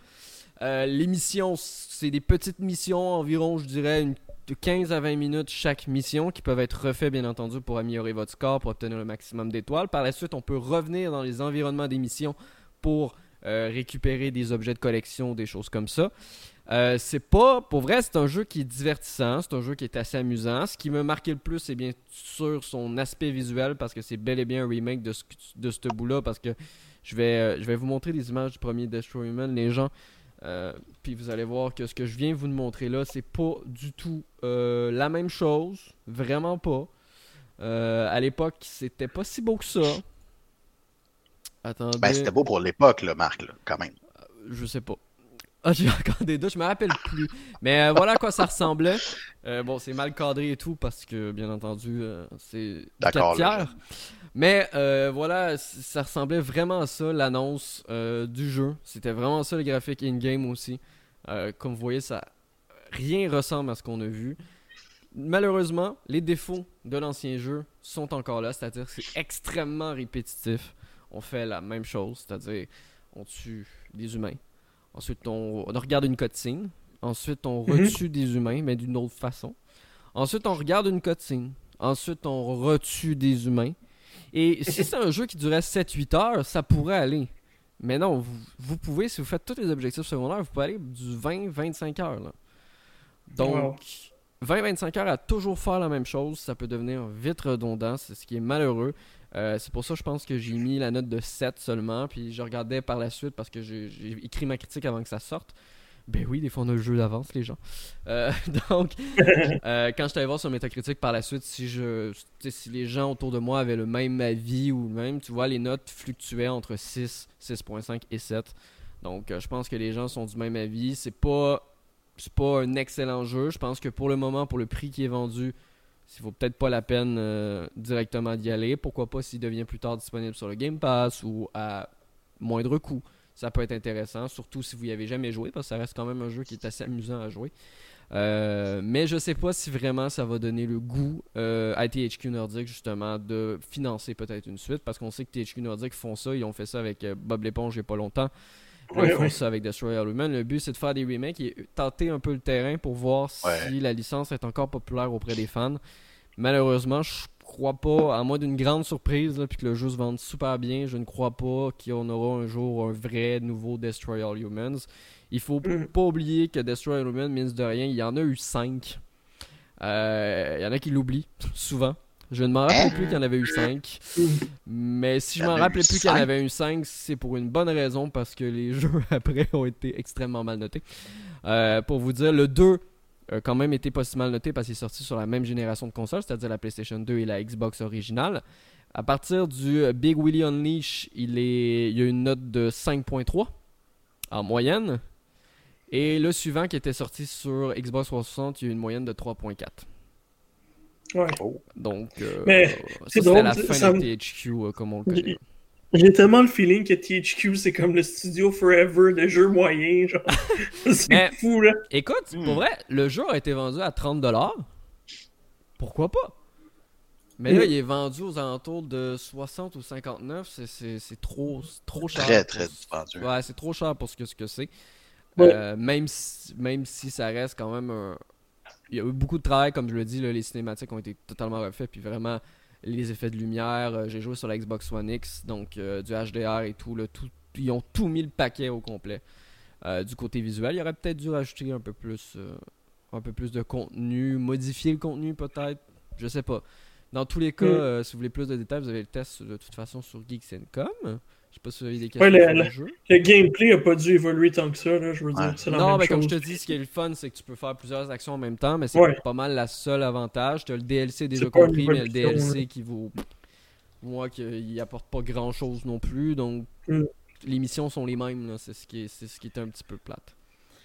Euh, les missions, c'est des petites missions, environ, je dirais, de 15 à 20 minutes chaque mission, qui peuvent être refaites, bien entendu, pour améliorer votre score, pour obtenir le maximum d'étoiles. Par la suite, on peut revenir dans les environnements des missions pour récupérer des objets de collection, des choses comme ça. c'est pas, pour vrai, c'est un jeu qui est divertissant, c'est un jeu qui est assez amusant. Ce qui me marqué le plus, c'est bien sûr son aspect visuel parce que c'est bel et bien un remake de ce, de ce bout-là. Parce que je vais, je vais vous montrer des images du premier Destroy Human. Les gens euh, puis vous allez voir que ce que je viens vous montrer là, c'est pas du tout euh, la même chose. Vraiment pas. Euh, à l'époque, c'était pas si beau que ça. Attendez. Ben, c'était beau pour l'époque, là, Marc, là, quand même. Je sais pas. Ah, j'ai encore des doutes, je me rappelle plus. Mais voilà à quoi ça ressemblait. bon, c'est mal cadré et tout parce que, bien entendu, c'est 4 tiers. Mais euh, voilà, ça ressemblait vraiment à ça, l'annonce euh, du jeu. C'était vraiment ça le graphique in-game aussi. Euh, comme vous voyez, ça rien ressemble à ce qu'on a vu. Malheureusement, les défauts de l'ancien jeu sont encore là, c'est-à-dire que c'est extrêmement répétitif. On fait la même chose, c'est-à-dire on tue des humains. Ensuite, on, regarde une cutscene. Ensuite, on mhm. retue des humains, mais d'une autre façon. Ensuite, on regarde une cutscene. Ensuite, on retue des humains. Et si c'est un jeu qui durait 7-8 heures, ça pourrait aller. Mais non, vous, pouvez, si vous faites tous les objectifs secondaires, vous pouvez aller du 20-25 heures. Donc, 20-25 heures à toujours faire la même chose, ça peut devenir vite redondant, c'est ce qui est malheureux. Euh, c'est pour ça je pense que j'ai mis la note de 7 seulement, puis je regardais par la suite parce que j'ai écrit ma critique avant que ça sorte. Ben oui, des fois on a le jeu d'avance, les gens. Euh, donc, euh, quand je allé voir sur Metacritic par la suite, si je si les gens autour de moi avaient le même avis ou même, tu vois, les notes fluctuaient entre 6, 6.5 et 7. Donc, euh, je pense que les gens sont du même avis. C'est pas, pas un excellent jeu. Je pense que pour le moment, pour le prix qui est vendu, il vaut peut-être pas la peine directement d'y aller. Pourquoi pas s'il devient plus tard disponible sur le Game Pass ou à moindre coût ça peut être intéressant, surtout si vous n'y avez jamais joué, parce que ça reste quand même un jeu qui est assez amusant à jouer. Euh, mais je sais pas si vraiment ça va donner le goût euh, à THQ Nordic justement de financer peut-être une suite parce qu'on sait que THQ Nordic font ça, ils ont fait ça avec euh, Bob l'éponge il n'y a pas longtemps. ils font ça avec Destroy All Human. Le but c'est de faire des remakes et tenter un peu le terrain pour voir si la licence est encore populaire auprès des fans. Malheureusement, je crois pas, à moins d'une grande surprise, puis que le jeu se vende super bien, je ne crois pas qu'on aura un jour un vrai nouveau Destroy All Humans. Il faut mm. pas oublier que Destroy All Humans, mine de rien, il y en a eu 5. Euh, il y en a qui l'oublient, souvent. Je ne m'en rappelle plus qu'il y en avait eu 5. Mais si je m'en rappelais plus qu'il y en avait eu 5, c'est pour une bonne raison, parce que les jeux après ont été extrêmement mal notés. Euh, pour vous dire, le 2 a quand même été pas si mal noté parce qu'il est sorti sur la même génération de consoles, c'est-à-dire la PlayStation 2 et la Xbox originale. À partir du euh, Big Willy Unleash, il, est, il y a une note de 5.3 en moyenne. Et le suivant qui était sorti sur Xbox 360, il y a une moyenne de 3.4. Ouais. Donc, euh, c'est la fin de THQ euh, comme on le connaît. J'ai tellement le feeling que THQ, c'est comme le studio forever de jeux moyens. Genre. c'est fou, là. Écoute, pour hmm. vrai, le jeu a été vendu à 30$. Pourquoi pas? Mais là, hmm. il est vendu aux alentours de 60 ou 59. C'est trop, trop cher. Très, très dispendieux. Ouais, c'est trop cher pour ce que c'est. Ce que euh, même, si, même si ça reste quand même un... Il y a eu beaucoup de travail, comme je le dis, les cinématiques ont été totalement refaits, puis vraiment, les effets de lumière. Euh, j'ai joué sur la Xbox One X, donc euh, du HDR et tout, tout. Ils ont tout mis le paquet au complet. Euh, du côté visuel, il y aurait peut-être dû rajouter un peu plus, un peu plus de contenu, modifier le contenu peut-être. Je sais pas. Dans tous les cas, mm. si vous voulez plus de détails, vous avez le test de toute façon sur Geeks.com. Je sais pas si vous avez des questions le, le, jeu. le, gameplay a pas dû évoluer tant que ça, là, je veux dire. La non, mais comme je te dis, ce qui est le fun, c'est que tu peux faire plusieurs actions en même temps, mais c'est pas mal la seule avantage. Tu as le DLC déjà compris, mais le DLC qui vaut. Moi, qui apporte pas grand chose non plus, donc mm. les missions sont les mêmes, c'est ce, qui est, ce qui est un petit peu plate.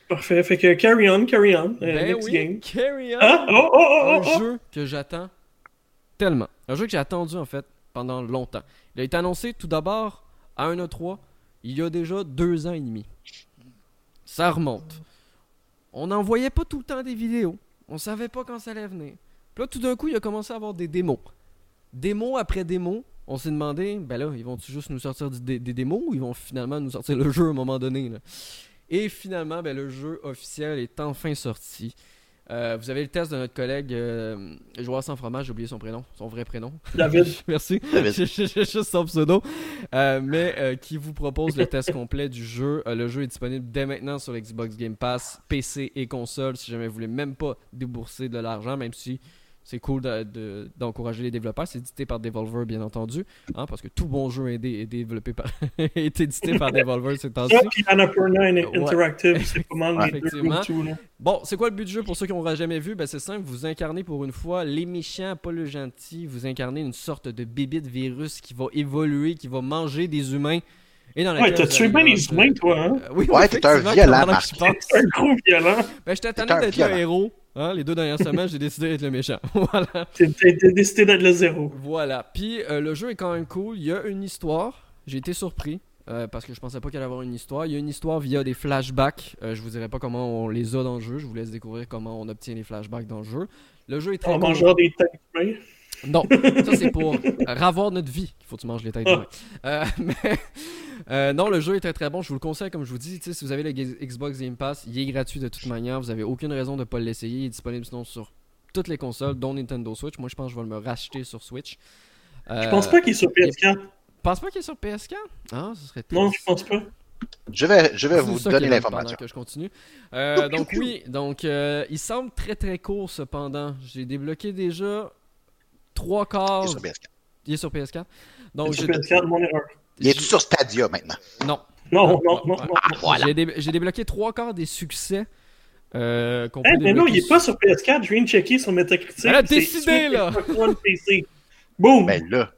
Parfait, fait que carry on, carry on. Euh, ben next oui, game. Carry on! Ah, oh, oh, oh, un jeu que j'attends tellement. Un jeu que j'ai attendu en fait pendant longtemps. Il a été annoncé tout d'abord à un E3 il y a déjà deux ans et demi. Ça remonte. On n'en voyait pas tout le temps des vidéos. On savait pas quand ça allait venir. Puis là, tout d'un coup, il a commencé à avoir des démos. Démos après démos. On s'est demandé, ben là, ils vont-tu juste nous sortir des, démos ou ils vont finalement nous sortir le jeu à un moment donné? Et finalement, ben, le jeu officiel est enfin sorti. Euh, vous avez le test de notre collègue euh, joueur sans fromage, j'ai oublié son prénom, son vrai prénom. David. Merci. David. J'ai juste son pseudo. Euh, mais euh, qui vous propose le test complet du jeu. Euh, le jeu est disponible dès maintenant sur l'Xbox Game Pass, PC et console. Si jamais vous voulez même pas débourser de l'argent, même si c'est cool de- de- d'encourager les développeurs. C'est édité par Devolver, bien entendu. hein, parce que tout bon jeu est, dé- est développé par est édité par Devolver ces temps-ci. Interactive, c'est pas mal Effectivement. Bon, c'est quoi le but du jeu pour ceux qui n'auraient jamais vu? Ben, c'est simple, vous incarnez pour une fois les méchants, pas le gentil. Vous incarnez une sorte de bébite virus qui va évoluer, qui va manger des humains. Et dans Ouais, t'as tué bien les humains, toi, hein? Euh, oui, Ouais, t'es un violent, Marc. un gros violent. Ben, tanné un d'être violent. héros. Hein, les deux dernières semaines, j'ai décidé d'être le méchant. voilà. T'as décidé d'être le zéro. Voilà. Puis euh, le jeu est quand même cool. Il y a une histoire. J'ai été surpris. euh, parce que je pensais pas qu'il allait avoir une histoire. Il y a une histoire via des flashbacks. Euh, je vous dirai pas comment on les a dans le jeu. Je vous laisse découvrir comment on obtient les flashbacks dans le jeu. Le jeu est très En cool. mangeant des têtes d'humains. Non, ça c'est pour ravoir notre vie qu'il faut que tu manges les têtes d'humain. Euh, mais euh, non, le jeu est très très bon. Je vous le conseille, comme je vous dis, si vous avez le Xbox Game Pass, il est gratuit de toute manière. Vous avez aucune raison de ne pas l'essayer. Il est disponible sinon sur toutes les consoles, dont Nintendo Switch. Moi, je pense que je vais me racheter sur Switch. Euh, Je pense pas qu'il est sur PS4. pense pas qu'il est sur PS4. Ah, ce serait Non, je pense pas. Je vais, je vais vous donner l'information. que je continue. Euh, donc oui, donc euh, il semble très très court cependant. J'ai débloqué déjà trois quarts. Il est sur PS4. Il est sur PS4. Donc sur j'ai- PS4, mon erreur. Il est sur Stadia maintenant? non. Non, non, non, non. Ah, voilà. J'ai dé- j'ai débloqué trois quarts des succès euh, qu'on Eh, peut mais non, il est pas sur PS4. Je viens de checker sur Metacritic. Elle a C'est décidé, là. PC. Boum! Ben là,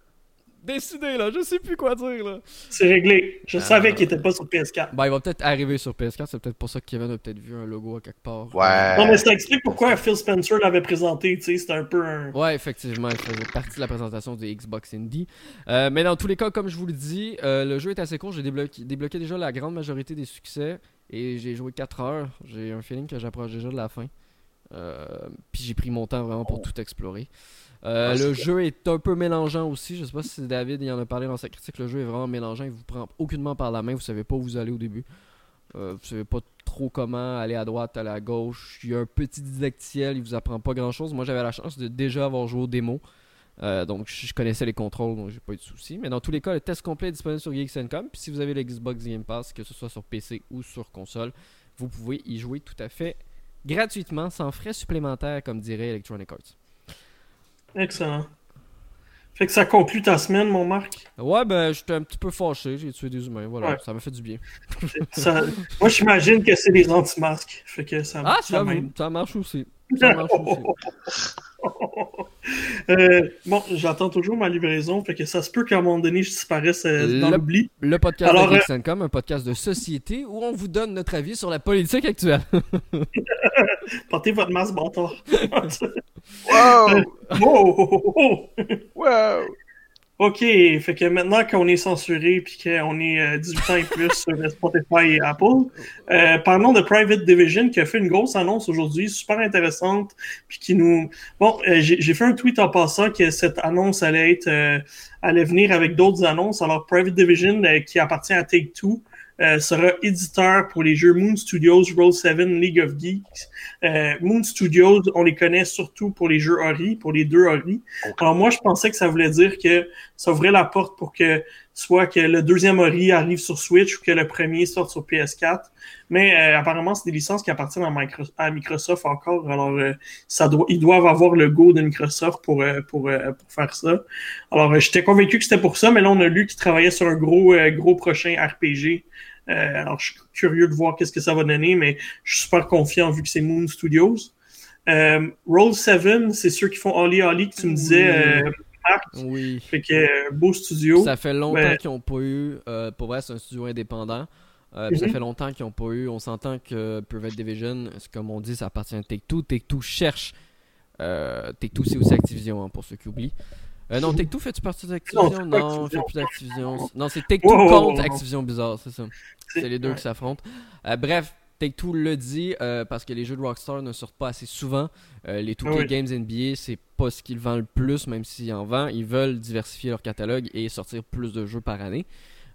Décidé là, je sais plus quoi dire là. C'est réglé. Je Ah. savais qu'il était pas sur PS4. Bah il va peut-être arriver sur PS4, c'est peut-être pour ça que Kevin a peut-être vu un logo à quelque part. ouais. Non, mais ça explique pourquoi Phil Spencer l'avait présenté. Tu sais, c'était un peu un. Ouais, effectivement, il faisait partie de la présentation des Xbox Indie. Euh, mais dans tous les cas, comme je vous le dis, euh, le jeu est assez court. J'ai débloqué, débloqué déjà la grande majorité des succès et j'ai joué 4 heures. J'ai un feeling que j'approche déjà de la fin. Euh, puis j'ai pris mon temps vraiment pour tout explorer. Euh, Ah, le jeu est un peu mélangeant aussi. Je sais pas si David il en a parlé dans sa critique. Le jeu est vraiment mélangeant. Il vous prend aucunement par la main. Vous savez pas où vous allez au début. Euh, vous savez pas trop comment aller à droite, aller à gauche. Il y a un petit didacticiel, il vous apprend pas grand chose. Moi j'avais la chance de déjà avoir joué aux démos. Euh, donc je je connaissais les contrôles, donc j'ai pas eu de soucis. Mais dans tous les cas, le test complet est disponible sur Geeks.com. Puis si vous avez le Xbox Game Pass, que ce soit sur PC ou sur console, vous pouvez y jouer tout à fait gratuitement, sans frais supplémentaires, comme dirait Electronic Arts. Excellent. Fait que ça conclut ta semaine, mon Marc? Ouais, ben j'étais un petit peu fâché, j'ai tué des humains, voilà, Ouais. ça m'a fait du bien. Ça- Moi, j'imagine que c'est des anti-masques. Fait que ça, Ah, ça marche aussi. Ça marche aussi. Euh, bon, j'attends toujours ma livraison, fait que ça se peut qu'à un moment donné, je disparaisse euh, dans l'oubli. Le podcast Alors, de euh, Geeks.com, un podcast de société où on vous donne notre avis sur la politique actuelle. Portez votre masque, bâtard. Wow! oh, oh, oh, oh. wow! Ok, fait que maintenant qu'on est censuré puis qu'on est euh, 18 ans et plus sur Spotify et Apple, euh, parlons de Private Division qui a fait une grosse annonce aujourd'hui, super intéressante, puis qui nous... Bon, euh, j'ai j'ai fait un tweet en passant que cette annonce allait être... euh, allait venir avec d'autres annonces. Alors, Private Division, euh, qui appartient à Take-Two, euh, sera éditeur pour les jeux Moon Studios, Roll7, League of Geeks. Euh, Moon Studios, on les connaît surtout pour les jeux Ori, pour les deux Ori. Alors moi, je pensais que ça voulait dire que ça ouvrait la porte pour que soit que le deuxième Ori arrive sur Switch ou que le premier sorte sur PS4. Mais euh, apparemment, c'est des licences qui appartiennent à, Micro- à Microsoft encore. Alors, euh, ça doit, ils doivent avoir le go de Microsoft pour, euh, pour, euh, pour faire ça. Alors, euh, j'étais convaincu que c'était pour ça, mais là, on a lu qu'ils travaillaient sur un gros, euh, gros prochain RPG. Euh, alors, je suis curieux de voir qu'est-ce que ça va donner, mais je suis super confiant vu que c'est Moon Studios. Euh, Roll 7, c'est ceux qui font Ollie Ollie que tu me disais, Oui. Fait que euh, beau studio. Ça fait longtemps Mais- qu'ils n'ont pas eu. euh, pour vrai, c'est un studio indépendant. Euh, Ça Mhm. fait longtemps qu'ils n'ont pas eu. On s'entend que Private Division, comme on dit, ça appartient à Take-Two. Take-Two cherche. Euh, Take-Two, c'est aussi Activision, hein, pour ceux qui oublient. Euh, non, Take-Two, fait-tu partie d'Activision? Non, fait Activision. plus d'Activision. Non, c'est Take-Two contre. Activision Bizarre, c'est ça. C'est les deux qui s'affrontent. Bref, Take-Two le dit euh, parce que les jeux de Rockstar ne sortent pas assez souvent. Euh, les 2K Ah oui. Games NBA, c'est pas ce qu'ils vendent le plus, même s'ils en vendent. Ils veulent diversifier leur catalogue et sortir plus de jeux par année.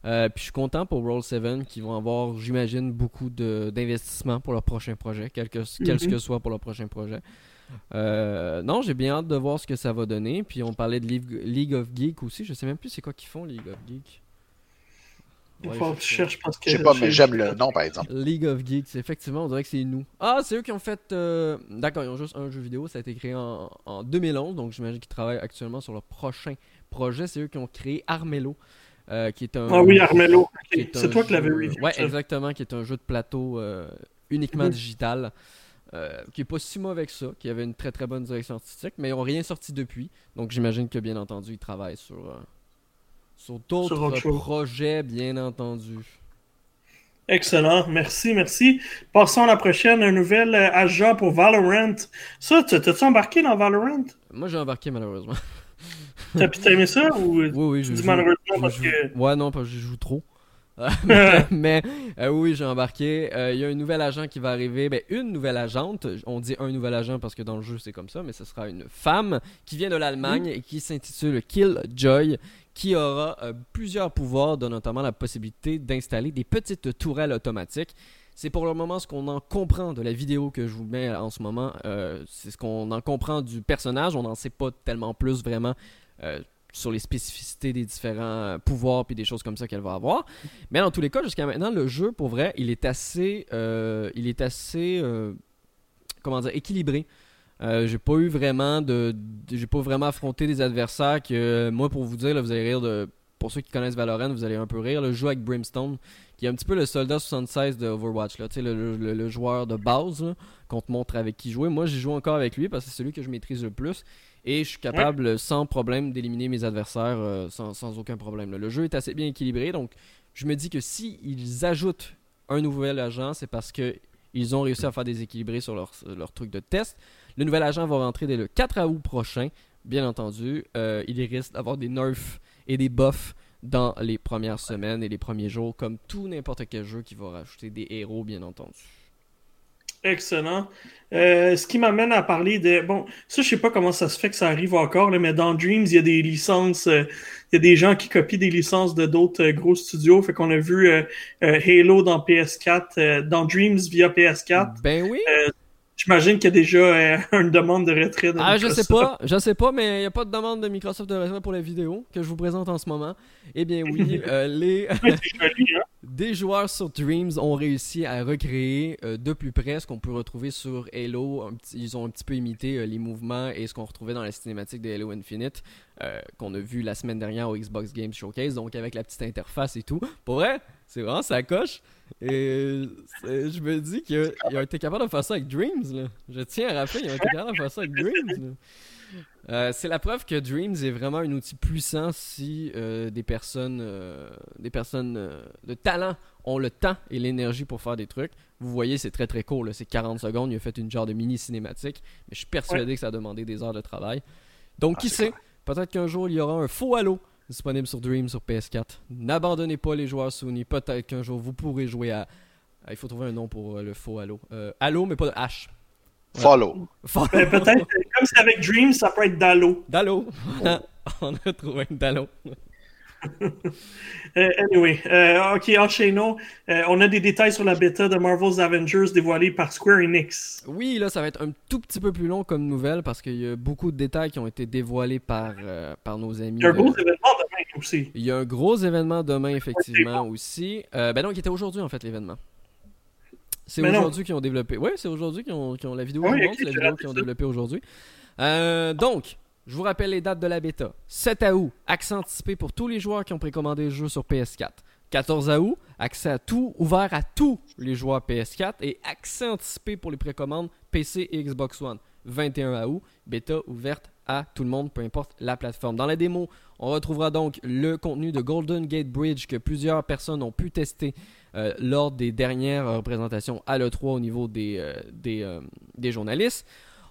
Euh, puis je suis content pour Roll7 qui vont avoir, j'imagine, beaucoup d'investissements pour leur prochain projet, quel que, quel que soit pour leur prochain projet. Euh, non, j'ai bien hâte de voir ce que ça va donner. Puis on parlait de League of Geek aussi. Je sais même plus c'est quoi qu'ils font, League of Geek. Il faut que tu cherches parce que. Je sais pas, mais j'aime le nom par exemple. League of Geeks, effectivement, on dirait que c'est nous. Ah, c'est eux qui ont fait. Euh, d'accord, ils ont juste un jeu vidéo. Ça a été créé en, en 2011. Donc j'imagine qu'ils travaillent actuellement sur leur prochain projet. C'est eux qui ont créé Armello. Euh, qui est un. Ah oui, Armello. C'est toi qui l'avais vu. Ouais, exactement, qui est un jeu de plateau uniquement mhm. digital. Euh, qui est pas si mauvais que ça, qui avait une très très bonne direction artistique, mais ils n'ont rien sorti depuis. Donc j'imagine que bien entendu, ils travaillent sur, euh, sur d'autres projets, bien entendu. Excellent, merci, merci. Passons à la prochaine, un nouvel euh, agent pour Valorant. Ça, t'as-tu embarqué dans Valorant? Moi j'ai embarqué malheureusement. T'as aimé ça ou oui, oui, je malheureusement parce que... Ouais, non, parce que je joue trop. mais euh, oui, j'ai embarqué. Euh, il y a un nouvel agent qui va arriver. Ben, une nouvelle agente. On dit un nouvel agent parce que dans le jeu c'est comme ça, mais ce sera une femme qui vient de l'Allemagne et qui s'intitule Killjoy, qui aura euh, plusieurs pouvoirs, dont notamment la possibilité d'installer des petites tourelles automatiques. C'est pour le moment ce qu'on en comprend de la vidéo que je vous mets en ce moment. c'est ce qu'on en comprend du personnage. On n'en sait pas tellement plus vraiment sur les spécificités des différents pouvoirs puis des choses comme ça qu'elle va avoir. Mais dans tous les cas, jusqu'à maintenant, le jeu, pour vrai, il est assez, euh, il est assez, euh, comment dire, équilibré. Euh, j'ai pas eu vraiment de, j'ai pas vraiment affronté des adversaires que moi, pour vous dire, là, vous allez rire de, pour ceux qui connaissent Valorant, vous allez un peu rire. Le jeu avec Brimstone, qui est un petit peu le soldat 76 de Overwatch, là, le, le, le, joueur de base qu'on te montre avec qui jouer. Moi, j'ai joué encore avec lui parce que c'est celui que je maîtrise le plus. Et je suis capable sans problème d'éliminer mes adversaires euh, sans, aucun problème. Le jeu est assez bien équilibré, donc je me dis que si ils ajoutent un nouvel agent, c'est parce que ils ont réussi à faire des équilibrés sur leur, truc de test. Le nouvel agent va rentrer dès le 4 août prochain, bien entendu. Euh, il risque d'avoir des nerfs et des buffs dans les premières semaines et les premiers jours, comme tout n'importe quel jeu qui va rajouter des héros, bien entendu. Excellent. Euh, ce qui m'amène à parler de. Bon, ça, je sais pas comment ça se fait que ça arrive encore, mais dans Dreams, il y a des licences. Euh, il y a des gens qui copient des licences de d'autres euh, gros studios. Fait qu'on a vu Halo dans PS4, dans Dreams via PS4. Ben oui. J'imagine qu'il y a déjà euh, une demande de retrait de Ah, je sais pas, je sais pas, mais il n'y a pas de demande de Microsoft de retrait pour la vidéo que je vous présente en ce moment. Eh bien oui, euh, les hein. Des joueurs sur Dreams ont réussi à recréer euh, de plus près ce qu'on peut retrouver sur Halo. ils ont un petit peu imité les mouvements et ce qu'on retrouvait dans la cinématique de Halo Infinite qu'on a vu la semaine dernière au Xbox Games Showcase, donc avec la petite interface et tout. Pour vrai, c'est vraiment ça coche. Et je me dis qu'ils ont été capables de faire ça avec Dreams. Là. Je tiens à rappeler, ils ont été capables de faire ça avec Dreams. Euh, c'est la preuve que Dreams est vraiment un outil puissant si euh, des personnes, euh, des personnes de talent ont le temps et l'énergie pour faire des trucs. Vous voyez, c'est très très court. C'est 40 secondes. Il a fait une genre de mini cinématique. Mais je suis persuadé que ça a demandé des heures de travail. Donc, ah, qui sait, peut-être qu'un jour il y aura un faux Halo disponible sur Dream sur PS4. N'abandonnez pas les joueurs Sony. Peut-être qu'un jour vous pourrez jouer à. Il faut trouver un nom pour le faux Halo. Halo, mais pas de H. Follow. Ben, peut-être, comme c'est avec Dream, ça peut être Dalo. Dalo. On a trouvé un Dalo. Euh, anyway, euh, ok, enchaînons. Euh, on a des détails sur la bêta de Marvel's Avengers dévoilée par Square Enix. Oui, là, ça va être un tout petit peu plus long comme nouvelle parce qu'il y a beaucoup de détails qui ont été dévoilés par, par nos amis. Il y a un gros événement demain aussi. Il y a un gros événement demain, effectivement, aussi. ben non, qui était aujourd'hui, en fait, l'événement. C'est aujourd'hui qu'ils ont développé. Oui, c'est aujourd'hui qu'ils ont, ont, la vidéo. Oui, c'est la vidéo qu'ils ont développé aujourd'hui. donc, je vous rappelle les dates de la bêta. 7 août, accès anticipé pour tous les joueurs qui ont précommandé le jeu sur PS4. 14 août, accès à tout, ouvert à tous les joueurs PS4 et accès anticipé pour les précommandes PC et Xbox One. 21 août, bêta ouverte à tout le monde, peu importe la plateforme. Dans la démo, on retrouvera donc le contenu de Golden Gate Bridge que plusieurs personnes ont pu tester euh, lors des dernières représentations à l'E3 au niveau des, euh, euh, des journalistes.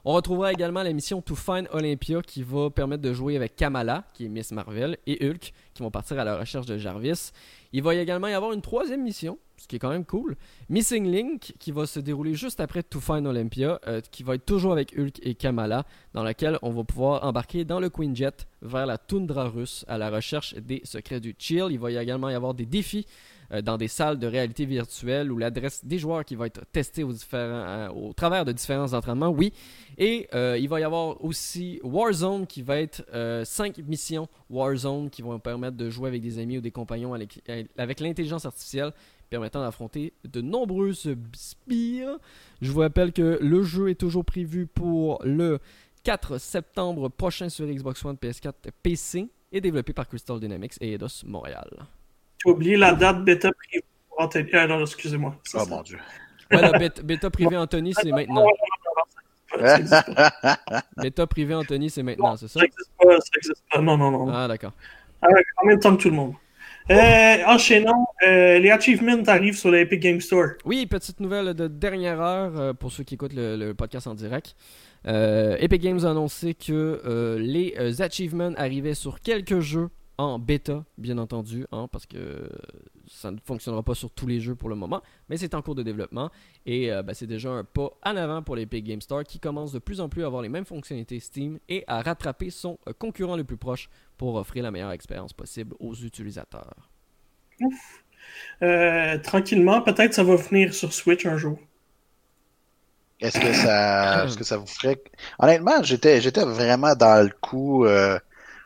On retrouvera également la mission To Find Olympia qui va permettre de jouer avec Kamala, qui est Miss Marvel, et Hulk, qui vont partir à la recherche de Jarvis. Il va également y avoir une troisième mission, ce qui est quand même cool. Missing Link, qui va se dérouler juste après To Find Olympia, qui va être toujours avec Hulk et Kamala, dans laquelle on va pouvoir embarquer dans le Queen Jet vers la toundra russe à la recherche des secrets du Chill. Il va également y avoir des défis dans des salles de réalité virtuelle où l'adresse des joueurs qui va être testée au, euh, au travers de différents entraînements, oui. Et euh, il va y avoir aussi Warzone qui va être 5 missions Warzone qui vont permettre de jouer avec des amis ou des compagnons avec l'intelligence artificielle permettant d'affronter de nombreuses spires. Je vous rappelle que le jeu est toujours prévu pour le 4 septembre prochain sur Xbox One, PS4, PC et développé par Crystal Dynamics et Eidos Montréal. J'ai oublié la date bêta privée pour Anthony. Ah non, excusez-moi. Oh mon dieu. Ouais, la bêta, privée Anthony, c'est maintenant. bêta privée Anthony, c'est maintenant, c'est ça? Ça n'existe pas, ça existe pas. Non, non, non. Ah, d'accord. en même temps que tout le monde. Euh, enchaînons, euh, les achievements arrivent sur l'Epic Game Store. Oui, petite nouvelle de dernière heure euh, pour ceux qui écoutent le, podcast en direct. Epic Games a annoncé que les achievements arrivaient sur quelques jeux en bêta, bien entendu, hein, parce que ça ne fonctionnera pas sur tous les jeux pour le moment, mais c'est en cours de développement et euh, ben, c'est déjà un pas en avant pour l'Epic Game Store qui commence de plus en plus à avoir les mêmes fonctionnalités Steam et à rattraper son euh, concurrent le plus proche pour offrir la meilleure expérience possible aux utilisateurs. Ouf. Euh, tranquillement, peut-être ça va venir sur Switch un jour. Est-ce que ça, est-ce que ça vous ferait Honnêtement, j'étais, j'étais vraiment dans le coup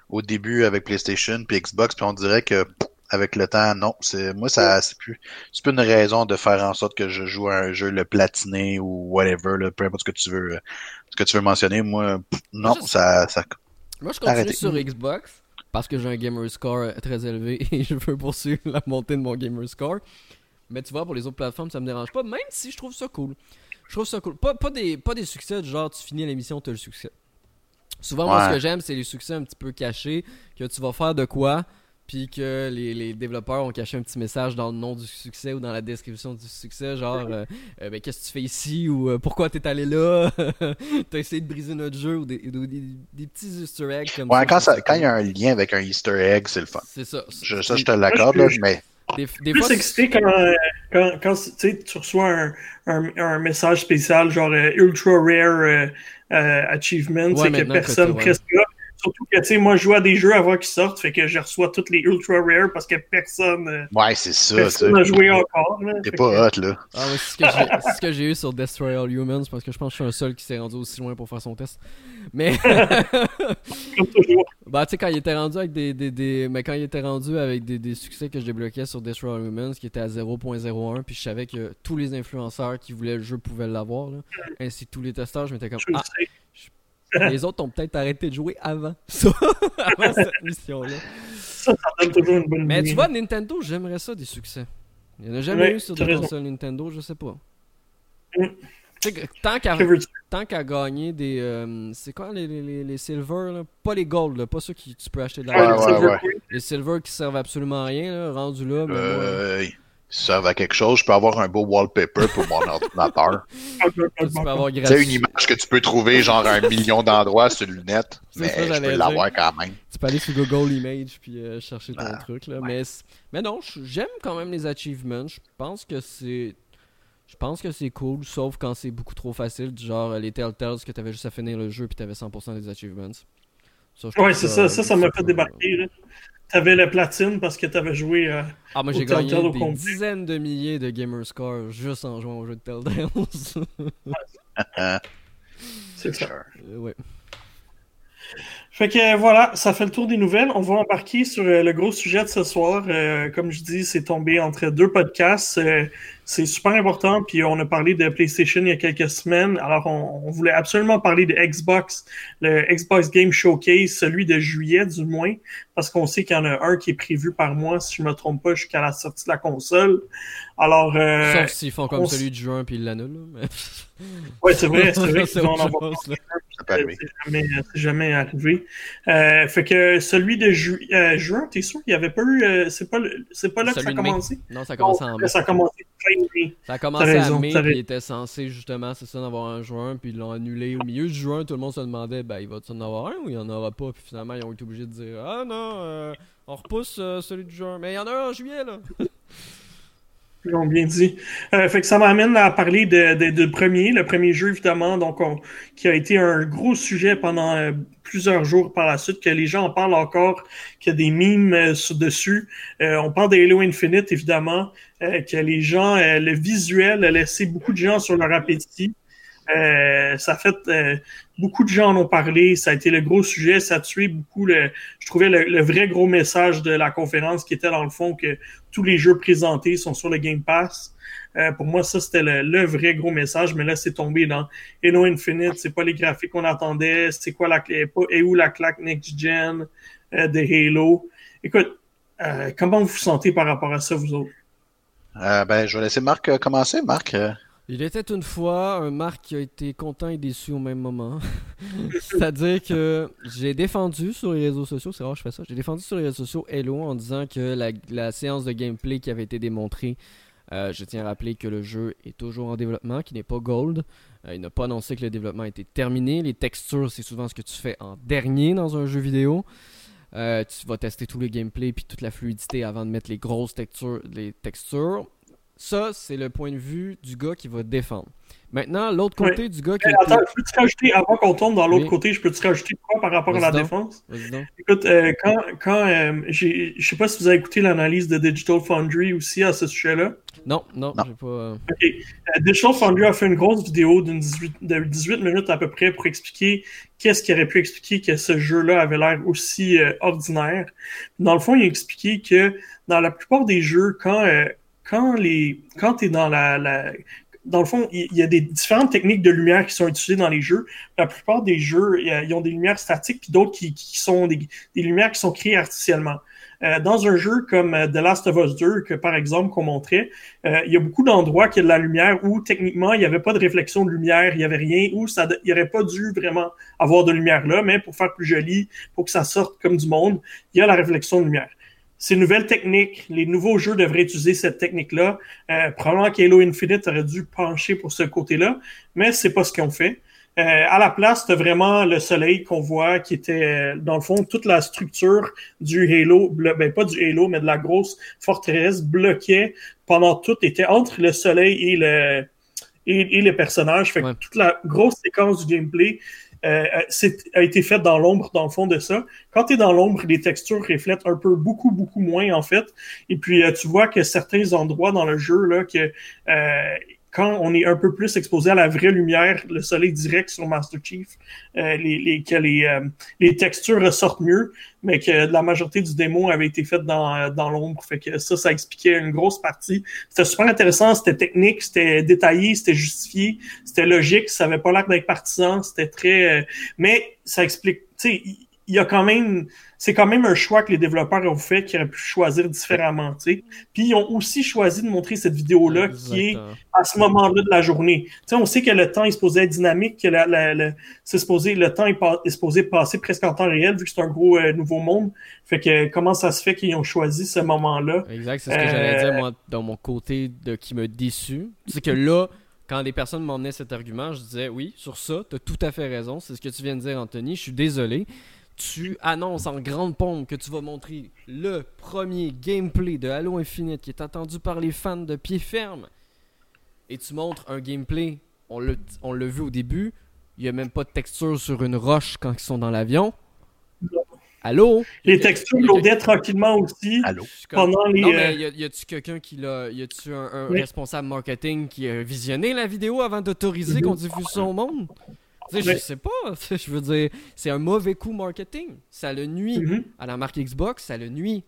au début avec PlayStation puis Xbox, puis on dirait que avec le temps, non, c'est moi ça c'est plus c'est plus une raison de faire en sorte que je joue à un jeu le platiné ou whatever, là, peu importe ce que tu veux ce que tu veux mentionner, moi non, ça, ça Moi je continue sur Xbox parce que j'ai un gamer score très élevé et je veux poursuivre la montée de mon gamer score. Mais tu vois, pour les autres plateformes, ça me dérange pas, même si je trouve ça cool. Je trouve ça cool. Pas, pas, des, pas des succès du genre tu finis l'émission, tu as le succès. Souvent, moi, ce que j'aime, c'est les succès un petit peu cachés, que tu vas faire de quoi, puis que les, développeurs ont caché un petit message dans le nom du succès ou dans la description du succès, genre euh, euh, ben, qu'est-ce que tu fais ici ou euh, pourquoi t'es allé là, t'as essayé de briser notre jeu ou des, petits easter eggs comme ouais, Quand il y a un lien avec un easter egg, c'est le fun. C'est ça. Je, ça, je te l'accorde, mais. Des, des plus excité quand, quand, quand tu reçois un, un, un, message spécial, genre Ultra Rare Achievement, c'est que personne presque Surtout que, tu sais, moi, je joue à des jeux avant qu'ils sortent, fait que je reçois toutes les ultra rares parce que personne. Euh, ouais, c'est ça. Personne n'a joué encore. T'es pas hot, là. Ah, ouais, c'est ce que j'ai eu sur Destroy All Humans parce que je pense que je suis un seul qui s'est rendu aussi loin pour faire son test. Mais. Comme toujours. Bah, tu sais, quand il était rendu avec des, des, des, Mais quand il était rendu avec des, des succès que je débloquais sur Destroy All Humans qui était à 0.01, puis je savais que tous les influenceurs qui voulaient le jeu pouvaient l'avoir, ainsi que tous les testeurs, je m'étais comme. Ah, les autres ont peut-être arrêté de jouer avant ça, avant cette mission-là. Ça, ça donne toujours une bonne Mais tu vois, Nintendo, j'aimerais ça des succès. Il n'y en a jamais eu sur des consoles Nintendo, je sais pas. Mm. Tant qu'à tant qu'à gagner des. Euh, c'est quoi les, les, les silver là? Pas les gold, là, pas ceux que tu peux acheter de la ouais, ouais, Les silver qui servent absolument à rien, là, rendu là. Mais euh, servent à quelque chose, je peux avoir un beau wallpaper pour mon ordinateur. C'est une image que tu peux trouver genre un million d'endroits sur le net, mais je peux l'avoir quand même. Tu peux aller sur Google Image puis euh, chercher ton ah, truc là, mais mais non, j'aime quand même les achievements. Je pense que c'est je pense que c'est cool, sauf quand c'est beaucoup trop facile, du genre euh, les Telltales que t'avais juste à finir le jeu puis t'avais 100% des achievements. ouais, c'est ça, ça, ça m'a fait débarquer. Là. T'avais la platine parce que t'avais joué à. Euh, ah, moi j'ai gagné des dizaines de milliers de gamerscore juste en jouant au jeu de Telltale. C'est ça. Euh, ouais. Fait que voilà, ça fait le tour des nouvelles. On va embarquer sur euh, le gros sujet de ce soir. comme je dis, c'est tombé entre deux podcasts. C'est super important. Puis on a parlé de PlayStation il y a quelques semaines. Alors on, voulait absolument parler de Xbox, le Xbox Game Showcase, celui de juillet du moins, parce qu'on sait qu'il y en a un qui est prévu par mois, si je me trompe pas, jusqu'à la sortie de la console. Alors, euh, Sauf s'ils font comme celui de juin puis ils l'annulent. Mais... Ouais, c'est vrai, c'est vrai qu'ils vont en avoir. C'est jamais, jamais arrivé. Euh, fait que celui de ju euh, juin, t'es sûr qu'il n'y avait pas eu. Euh, c'est pas, c'est pas là que ça a commencé? Non, ça a commencé en mai. Ça a commencé Ça a commencé en mai, puis il était censé justement, c'est ça, d'avoir un juin, puis ils l'ont annulé. Au milieu du juin, tout le monde se demandait, ben, il va-tu en avoir un ou il n'y en aura pas? Puis finalement, ils ont été obligés de dire, ah non, on repousse celui de juin. Mais il y en a un en juillet, là. Bien dit. Euh, fait que ça m'amène à parler de, de, premier, le premier jeu évidemment, donc qui a été un gros sujet pendant euh, plusieurs jours par la suite, que les gens en parlent encore, qu'il y a des mimes euh, dessus. on parle d'Halo Infinite évidemment, que les gens, le visuel a laissé beaucoup de gens sur leur appétit. Euh, ça fait euh, beaucoup de gens en ont parlé, ça a été le gros sujet, ça a tué beaucoup le. Je trouvais le, vrai gros message de la conférence qui était dans le fond que tous les jeux présentés sont sur le Game Pass. Euh, pour moi, ça c'était le, vrai gros message, mais là c'est tombé dans Halo Infinite, c'est pas les graphiques qu'on attendait, c'est quoi la et où la claque next gen de Halo? Écoute, comment vous vous sentez par rapport à ça vous autres? ben, je vais laisser Marc commencer. Marc. Il était une fois un Marc qui a été content et déçu au même moment. C'est-à-dire que j'ai défendu sur les réseaux sociaux, c'est rare que je fais ça, j'ai défendu sur les réseaux sociaux Hello en disant que la, séance de gameplay qui avait été démontrée, euh, je tiens à rappeler que le jeu est toujours en développement, qu'il n'est pas gold. Euh, il n'a pas annoncé que le développement était terminé. Les textures, c'est souvent ce que tu fais en dernier dans un jeu vidéo. Euh, tu vas tester tous les gameplays puis toute la fluidité avant de mettre les grosses textures. Les textures. Ça, c'est le point de vue du gars qui va défendre. Maintenant, l'autre côté du gars qui. attends, je peux-tu rajouter, avant qu'on tombe dans l'autre côté, je peux-tu rajouter quoi par rapport à la défense? Écoute, euh, quand, quand euh, je sais pas si vous avez écouté l'analyse de Digital Foundry aussi à ce sujet-là. Non, non, j'ai pas. Euh, ok. Euh, Digital Foundry a fait une grosse vidéo d'une 18, de 18 minutes à peu près pour expliquer qu'est-ce qui aurait pu expliquer que ce jeu-là avait l'air aussi ordinaire. Dans le fond, il a expliqué que dans la plupart des jeux, quand quand les quand tu es dans la, la dans le fond, il y a des différentes techniques de lumière qui sont utilisées dans les jeux. La plupart des jeux, ils ont des lumières statiques, puis d'autres qui, sont des, lumières qui sont créées artificiellement. Euh, dans un jeu comme euh, The Last of Us 2, que par exemple qu'on montrait, euh, il y a beaucoup d'endroits qui a de la lumière où techniquement il n'y avait pas de réflexion de lumière, il n'y avait rien, où ça, il n'y aurait pas dû vraiment avoir de lumière là, mais pour faire plus joli, pour que ça sorte comme du monde, il y a la réflexion de lumière ces nouvelles techniques, les nouveaux jeux devraient utiliser cette technique-là. Euh, probablement qu'Halo Infinite aurait dû pencher pour ce côté-là, mais c'est pas ce qu'ils ont fait. Euh, à la place, c'était vraiment le soleil qu'on voit qui était, dans le fond, toute la structure du Halo, ben pas du Halo, mais de la grosse forteresse bloquait pendant tout, était entre le soleil et le et, et les personnages. Fait que toute la grosse séquence du gameplay euh, euh a été faite dans l'ombre, dans le fond de ça. Quand tu es dans l'ombre, les textures reflètent un peu, beaucoup, beaucoup moins, en fait. Et puis, euh, tu vois que certains endroits dans le jeu, là, que euh, quand on est un peu plus exposé à la vraie lumière, le soleil direct sur Master Chief, euh, les, les, que les, euh, les textures ressortent mieux, mais que la majorité du démo avait été faite dans, euh, dans l'ombre. Fait que ça, ça expliquait une grosse partie. C'était super intéressant, c'était technique, c'était détaillé, c'était justifié, c'était logique, ça avait pas l'air d'être partisan, c'était très... mais ça explique, tu sais, il y a quand même c'est quand même un choix que les développeurs ont fait qu'ils auraient pu choisir différemment. sais. Puis ils ont aussi choisi de montrer cette vidéo-là qui est à ce moment-là de la journée. sais, on sait que le temps est supposé être dynamique, que la, la, c'est supposé, le temps est, est, supposé passer presque en temps réel vu que c'est un gros euh, nouveau monde. Fait que comment ça se fait qu'ils ont choisi ce moment-là? Exact, c'est ce que j'allais dire euh, moi dans mon côté de qui me déçu. C'est que là, quand des personnes m'emmenaient cet argument, je disais oui, sur ça, tu as tout à fait raison. C'est ce que tu viens de dire, Anthony. Je suis désolé tu annonces en grande pompe que tu vas montrer le premier gameplay de Halo Infinite qui est attendu par les fans de pied ferme. Et tu montres un gameplay, on l'a vu au début, il n'y a même pas de texture sur une roche quand ils sont dans l'avion. Allô? Les textures loadaient tranquillement aussi Allô? pendant les. Non, mais euh, y a-tu quelqu'un qui l'a. Y a-tu un, responsable marketing qui a visionné la vidéo avant d'autoriser qu'on diffuse ça au monde? Je sais pas. Je veux dire, c'est un mauvais coup marketing. Ça le nuit mm-hmm. à la marque Xbox, ça le nuit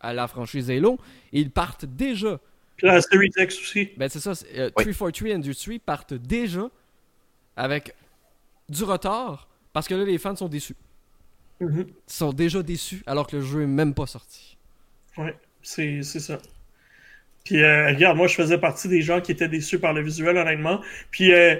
à la franchise Halo. Et ils partent déjà. Puis la Series X aussi. Ben, c'est ça. Euh, 343 Industries partent déjà avec du retard parce que là, les fans sont déçus. Mm-hmm. Ils sont déjà déçus alors que le jeu est même pas sorti. Ouais, c'est ça. Puis euh, regarde, moi je faisais partie des gens qui étaient déçus par le visuel, honnêtement. Puis euh,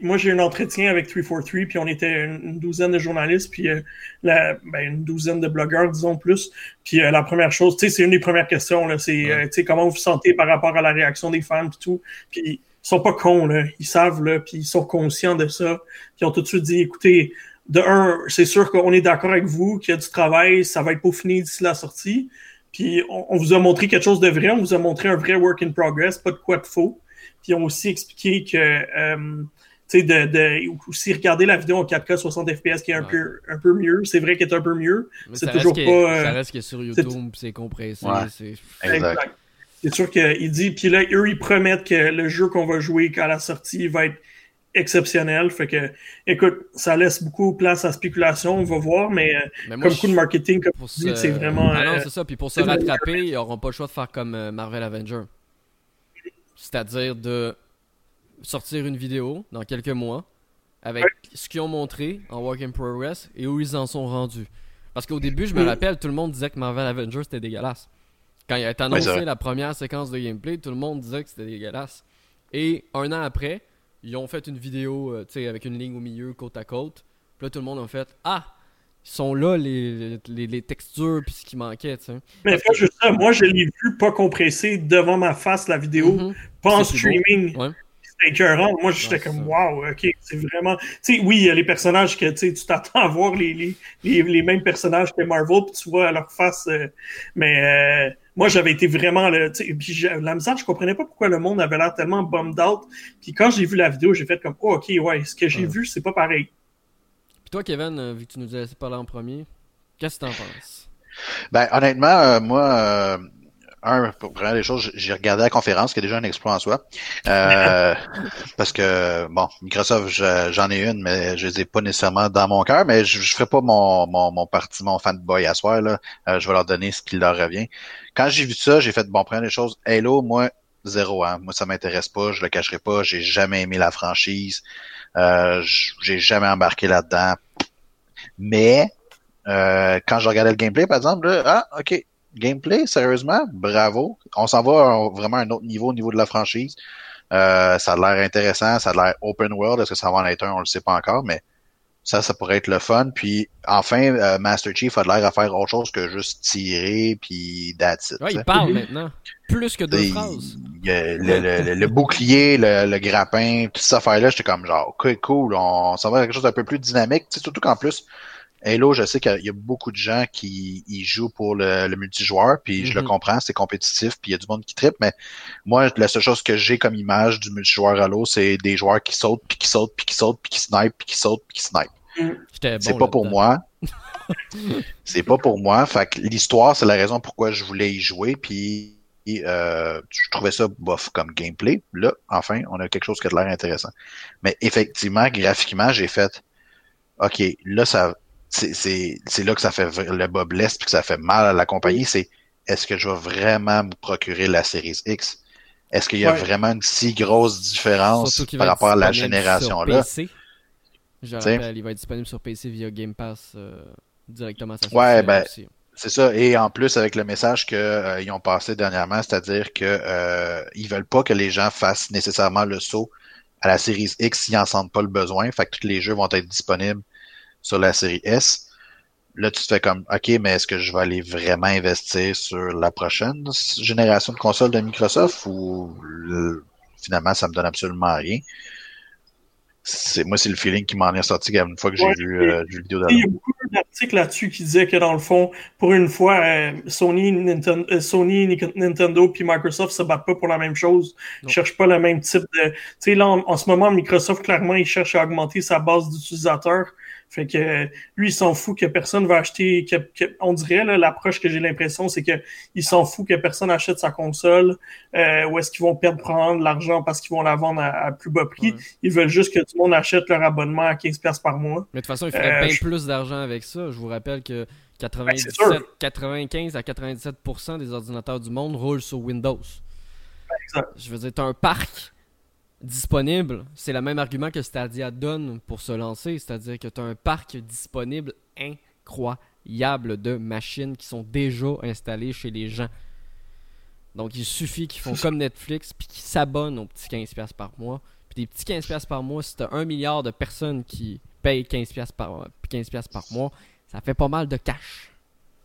moi j'ai eu un entretien avec 343, puis on était une, douzaine de journalistes, puis euh, la, ben, une douzaine de blogueurs, disons plus. Puis la première chose, tu sais, c'est une des premières questions, là, c'est tu sais, comment vous vous sentez par rapport à la réaction des fans, puis tout. Puis ils sont pas cons, là. Ils savent, là, puis ils sont conscients de ça. Puis ils ont tout de suite dit, écoutez, de un, c'est sûr qu'on est d'accord avec vous qu'il y a du travail, ça va être peaufiné d'ici la sortie. Puis on, vous a montré quelque chose de vrai, on vous a montré un vrai work in progress, pas de quoi de faux. Puis on a aussi expliqué que euh, sais, de, de, aussi regarder la vidéo en 4K 60 FPS qui est un, peu, un peu mieux. C'est vrai qu'elle est un peu mieux. C'est toujours pas. ça reste que sur YouTube, c'est compressé. C'est exact. C'est sûr qu'il dit, puis là, eux, ils promettent que le jeu qu'on va jouer à la sortie va être exceptionnel. Fait que, écoute, ça laisse beaucoup place à spéculation, on va voir, mais, euh, comme coup de marketing, comme tu dis, c'est vraiment. Ah non, euh, c'est ça. Puis pour se rattraper, ils n'auront pas le choix de faire comme euh, Marvel Avenger. C'est-à-dire de sortir une vidéo dans quelques mois avec ce qu'ils ont montré en Work in Progress et où ils en sont rendus. Parce qu'au début, je me rappelle, tout le monde disait que Marvel Avengers c'était dégueulasse. Quand il a été annoncé la première séquence de gameplay, tout le monde disait que c'était dégueulasse. Et un an après, ils ont fait une vidéo euh, avec une ligne au milieu, côte à côte. Puis là, tout le monde a fait Ah, ils sont là, les, les, textures, puis ce qui manquait. sais. Mais ça, moi, je l'ai vu pas compressé devant ma face, la vidéo, mhm. pas en streaming. C'était écœurant. Moi, j'étais comme, wow, ok, c'est vraiment. Tu sais, oui, il y a les personnages que tu t'attends à voir les, les, les, mêmes personnages que Marvel, puis tu vois à leur face. Euh, mais. Euh, moi, j'avais été vraiment là, puis la misère, je comprenais pas pourquoi le monde avait l'air tellement bummed out. Puis quand j'ai vu la vidéo, j'ai fait comme, oh, ok, ouais, ce que j'ai vu, c'est pas pareil. Puis toi, Kevin, euh, vu que tu nous as laissé parler en premier, qu'est-ce que t'en penses? Ben, honnêtement, euh, moi, euh, un, pour prendre les choses, j'ai regardé la conférence, qui est déjà un exploit en soi. Euh, parce que, bon, Microsoft, j'en ai une, mais je les ai pas nécessairement dans mon cœur, mais je, je ferai pas mon, mon, mon parti, mon fanboy à soir, là. Euh, je vais leur donner ce qui leur revient. Quand j'ai vu ça, j'ai fait, bon, prendre les choses. Halo, moi, zéro, hein. Moi, ça m'intéresse pas, je le cacherai pas, j'ai jamais aimé la franchise. Euh, j'ai jamais embarqué là-dedans. Mais, euh, quand je regardais le gameplay, par exemple, là, ah, ok, gameplay, sérieusement, bravo. On s'en va vraiment à un autre niveau au niveau de la franchise. Euh, ça a l'air intéressant, ça a l'air open world. Est-ce que ça va en être un? On le sait pas encore, mais ça, ça pourrait être le fun. Puis enfin, euh, Master Chief a l'air à faire autre chose que juste tirer, puis that's it. Ouais, il parle maintenant. Plus que deux phrases. Le, bouclier, le, grappin, toute cette affaire-là, j'étais comme genre, ok, cool, on s'en va à quelque chose d'un peu plus dynamique. surtout qu'en plus, Halo, je sais qu'il y a beaucoup de gens qui y jouent pour le, multijoueur, puis je le mhm. comprends, c'est compétitif, puis il y a du monde qui tripe, mais moi, la seule chose que j'ai comme image du multijoueur Halo, c'est des joueurs qui sautent, puis qui sautent, puis qui sautent, puis qui snipe, puis qui sautent, puis qui snipe. Mhm. c'est pas pour moi. c'est pas pour moi. Fait que l'histoire, c'est la raison pourquoi je voulais y jouer, puis euh, je trouvais ça bof comme gameplay. Là, enfin, on a quelque chose qui a l'air intéressant. Mais effectivement, graphiquement, j'ai fait OK, là, ça, c'est là que ça fait le bas blesse puis que ça fait mal à la compagnie, c'est est-ce que je vais vraiment me procurer la série X? Est-ce qu'il y a vraiment une si grosse différence par rapport à la génération-là? Je rappelle, il va être disponible sur PC via Game Pass euh, directement. Ça ouais, ben, c'est ça. Et en plus, avec le message qu'ils euh, ont passé dernièrement, c'est-à-dire que euh, ils veulent pas que les gens fassent nécessairement le saut à la série X s'ils n'en sentent pas le besoin. Fait que tous les jeux vont être disponibles sur la série S. Là, tu te fais comme, OK, mais est-ce que je vais aller vraiment investir sur la prochaine génération de consoles de Microsoft ou finalement, ça me donne absolument rien? C'est, moi, c'est le feeling qui m'en est sorti une fois que j'ai vu euh, la vidéo Il y a beaucoup d'articles là-dessus qui disaient que dans le fond, pour une fois, euh, Sony, Nintendo, euh, Sony, Nintendo puis Microsoft se battent pas pour la même chose. Ils cherchent pas le même type de. Tu sais, là, en, ce moment, Microsoft, clairement, il cherche à augmenter sa base d'utilisateurs. Fait que lui, il s'en fout que personne va acheter. on dirait, l'approche que j'ai l'impression, c'est que il s'en fout que personne achète sa console. Euh, ou est-ce qu'ils vont perdre prendre l'argent parce qu'ils vont la vendre à, plus bas prix. Ils veulent juste que tout le monde achète leur abonnement à 15$ par mois. Mais de toute façon, ils feraient euh, bien plus d'argent avec ça. Je vous rappelle que 97, 95 ben, à 97% des ordinateurs du monde roulent sur Windows. Ben, Je veux dire, tu as un parc disponible, c'est le même argument que Stadia donne pour se lancer, c'est-à-dire que tu as un parc disponible incroyable de machines qui sont déjà installées chez les gens. Donc il suffit qu'ils font comme Netflix puis qu'ils s'abonnent aux petits 15$ par mois. Puis des petits 15$ par mois, si tu as un milliard de personnes qui payent 15$ par, 15 par mois, ça fait pas mal de cash.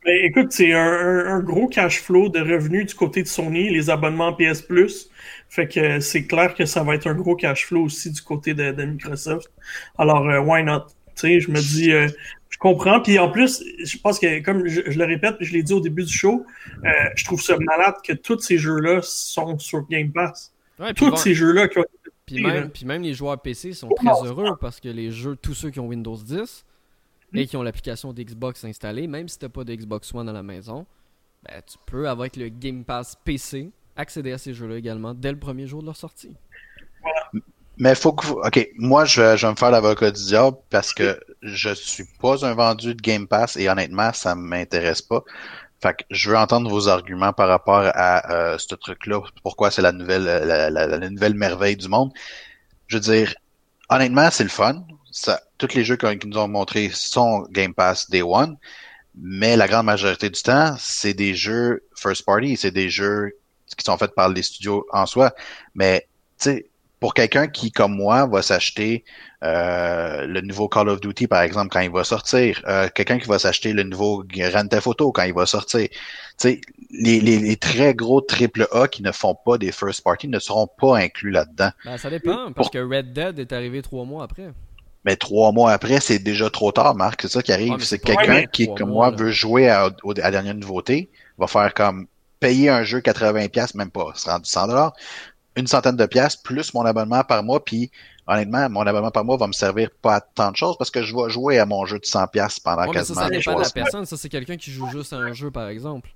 Ben, écoute, c'est un, gros cash flow de revenus du côté de Sony, les abonnements PS Plus. Fait que c'est clair que ça va être un gros cash flow aussi du côté de, Microsoft. Alors, euh, why not? Tu sais, je me dis, euh, je comprends. Puis en plus, je pense que, comme je, le répète, je l'ai dit au début du show, euh, je trouve ça malade que tous ces jeux-là sont sur Game Pass. tous ces jeux-là qui ont puis même, puis même les joueurs PC sont très heureux parce que les jeux, tous ceux qui ont Windows 10 et qui ont l'application d'Xbox installée, même si t'as pas de Xbox One à la maison, ben, tu peux, avec le Game Pass PC, accéder à ces jeux-là également dès le premier jour de leur sortie. Mais faut que OK, moi je vais, je vais me faire l'avocat du diable parce que je suis pas un vendu de Game Pass et honnêtement, ça m'intéresse pas. Fait que je veux entendre vos arguments par rapport à euh, ce truc-là, pourquoi c'est la nouvelle la, la, nouvelle merveille du monde. Je veux dire, honnêtement, c'est le fun. Ça, tous les jeux qu'ils nous ont montrés sont Game Pass Day One, mais la grande majorité du temps, c'est des jeux first party, c'est des jeux qui sont faits par les studios en soi. Mais tu sais, pour quelqu'un qui, comme moi, va s'acheter euh, le nouveau Call of Duty, par exemple, quand il va sortir, euh, quelqu'un qui va s'acheter le nouveau Grand Theft Auto quand il va sortir, les, les, les, très gros triple A qui ne font pas des first party ne seront pas inclus là-dedans. Ben, ça dépend, parce que Red Dead est arrivé trois mois après. Mais trois mois après, c'est déjà trop tard, Marc. C'est ça qui arrive. c'est quelqu'un qui, comme moi, veut jouer à, la dernière nouveauté, va faire comme payer un jeu 80$, même pas, se rendre 100$, une centaine de piastres plus mon abonnement par mois, puis honnêtement, mon abonnement par mois va me servir pas à tant de choses parce que je vais jouer à mon jeu de 100 piastres pendant ouais, quasiment ça, ça dépend de la personne. Ça, c'est quelqu'un qui joue juste à un jeu, par exemple.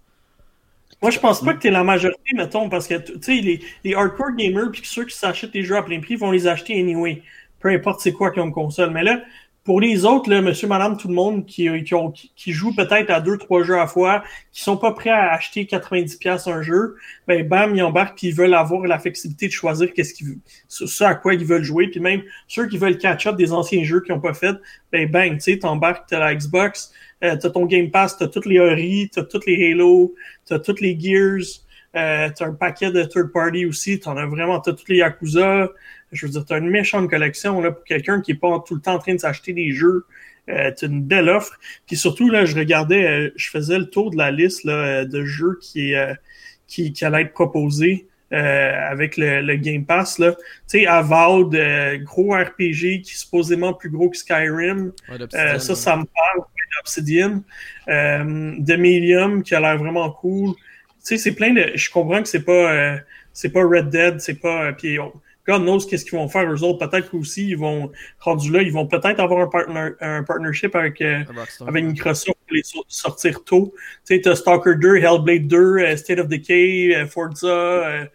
Moi, je pense pas que tu es la majorité, mettons, parce que, tu sais, les, les, hardcore gamers puis ceux qui s'achètent les jeux à plein prix vont les acheter anyway. Peu importe c'est quoi comme console. Mais là, pour les autres, là, monsieur, madame, tout le monde qui, qui, ont, qui jouent peut-être à deux, trois jeux à fois, qui sont pas prêts à acheter 90$ un jeu, ben bam, ils embarquent puis ils veulent avoir la flexibilité de choisir qu'est-ce qu'ils ce à quoi ils veulent jouer. Puis même ceux qui veulent catch-up des anciens jeux qu'ils ont pas fait, ben bang, tu sais, t'embarques, t'as la Xbox, euh, t'as ton Game Pass, t'as toutes les Ori, t'as toutes les Halo, t'as toutes les Gears, euh, t'as un paquet de third party aussi, t'en as vraiment, t'as toutes les Yakuza, je veux dire, tu as une méchante collection là, pour quelqu'un qui est pas tout le temps en train de s'acheter des jeux. Euh, tu une belle offre. Puis surtout, là, je regardais, euh, je faisais le tour de la liste là, de jeux qui, euh, qui, qui allait être proposés euh, avec le, le, Game Pass. Tu sais, Avowed, gros RPG qui est supposément plus gros que Skyrim. ça, ça me parle. Obsidian. Euh, Demilium qui a l'air vraiment cool. Tu sais, c'est plein de. Je comprends que c'est pas c'est pas Red Dead, c'est pas. puis God knows qu'est-ce qu'ils vont faire? Eux autres. Peut-être aussi ils vont, rendu là, ils vont peut-être avoir un, partner, un partnership avec, euh, avec Microsoft pour les sortir tôt. Tu sais, t'as Stalker 2, Hellblade 2, euh, State of Decay, euh, Forza,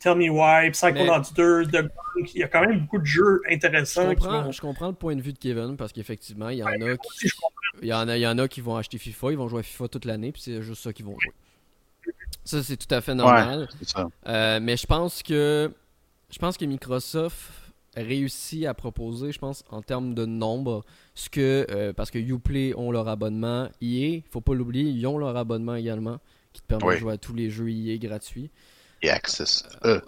Tell Me Why, Psychonauts 2, The Il y a quand même beaucoup de jeux intéressants. Je comprends, je comprends le point de vue de Kevin parce qu'effectivement, il y en a qui. Il y en a, il y en a qui vont acheter FIFA, ils vont jouer à FIFA toute l'année, puis c'est juste ça qu'ils vont jouer. Ça, c'est tout à fait normal. mais je pense que je pense que Microsoft réussit à proposer, je pense, en termes de nombre, ce que, euh, parce que Uplay ont leur abonnement, EA, faut pas l'oublier, ils ont leur abonnement également, qui te permet de jouer à tous les jeux EA gratuits. EA Access. Euh,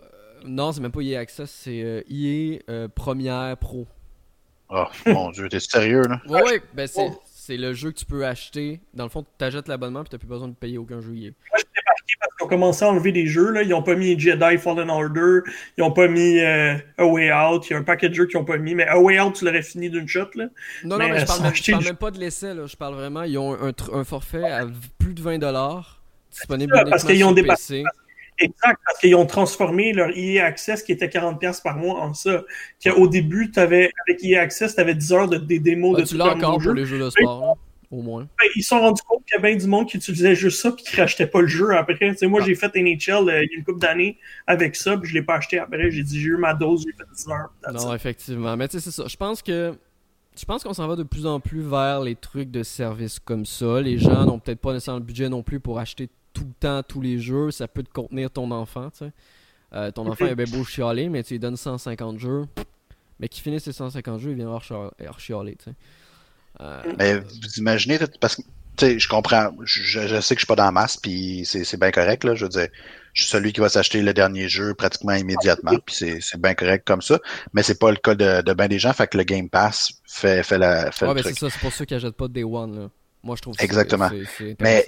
non, c'est même pas EA Access, c'est EA euh, Premiere Pro. Oh mon dieu, t'es sérieux là? Oui, ouais, ben c'est, c'est le jeu que tu peux acheter. Dans le fond, tu achètes l'abonnement et tu n'as plus besoin de payer aucun jeu. Moi, marqué parce qu'ils ont commencé à enlever des jeux. Là. Ils n'ont pas mis Jedi Fallen Order. Ils n'ont pas mis euh, A Way Out. Il y a un paquet de jeux qu'ils n'ont pas mis. Mais A Way Out, tu l'aurais fini d'une shot. Là. Non, non, mais je parle, même, parle même pas de l'essai. Je parle vraiment. Ils ont un, un, forfait à plus de 20$ disponible ça, parce qu'ils ont dépassé. Exact, parce qu'ils ont transformé leur EA Access qui était 40$ par mois en ça. Au début, avais, avec EA Access, tu avais 10 heures de, des démos ah, de Tu l'as encore pour les jeux de sport au moins. Ben, ils se sont rendus compte qu'il y a bien du monde qui utilisait juste ça et qui rachetait pas le jeu après. moi, ah. j'ai fait NHL euh, il y a une couple d'années avec ça, puis je l'ai pas acheté après. J'ai dit, j'ai eu ma dose, j'ai fait 10 heures. Non, effectivement. Mais tu sais, c'est ça. Je pense que. Je pense qu'on s'en va de plus en plus vers les trucs de service comme ça. Les gens n'ont peut-être pas nécessairement le budget non plus pour acheter tout le temps tous les jeux. Ça peut te contenir ton enfant, tu sais. Euh, ton enfant, il a bien beau chialer, mais tu lui donnes 150 jeux. Mais qui finit ses 150 jeux, il vient hors chialer, tu sais. Euh, mais vous imaginez, parce que je comprends, je, je, sais que je suis pas dans la masse, puis c'est bien correct, là. Je veux dire, je suis celui qui va s'acheter le dernier jeu pratiquement immédiatement, puis c'est bien correct comme ça. Mais c'est pas le cas de, de bien des gens, fait que le Game Pass fait, fait, la, fait ouais, le mais c'est ça, c'est pour ceux qui achètent pas Day One, là. Moi, je trouve Exactement. mais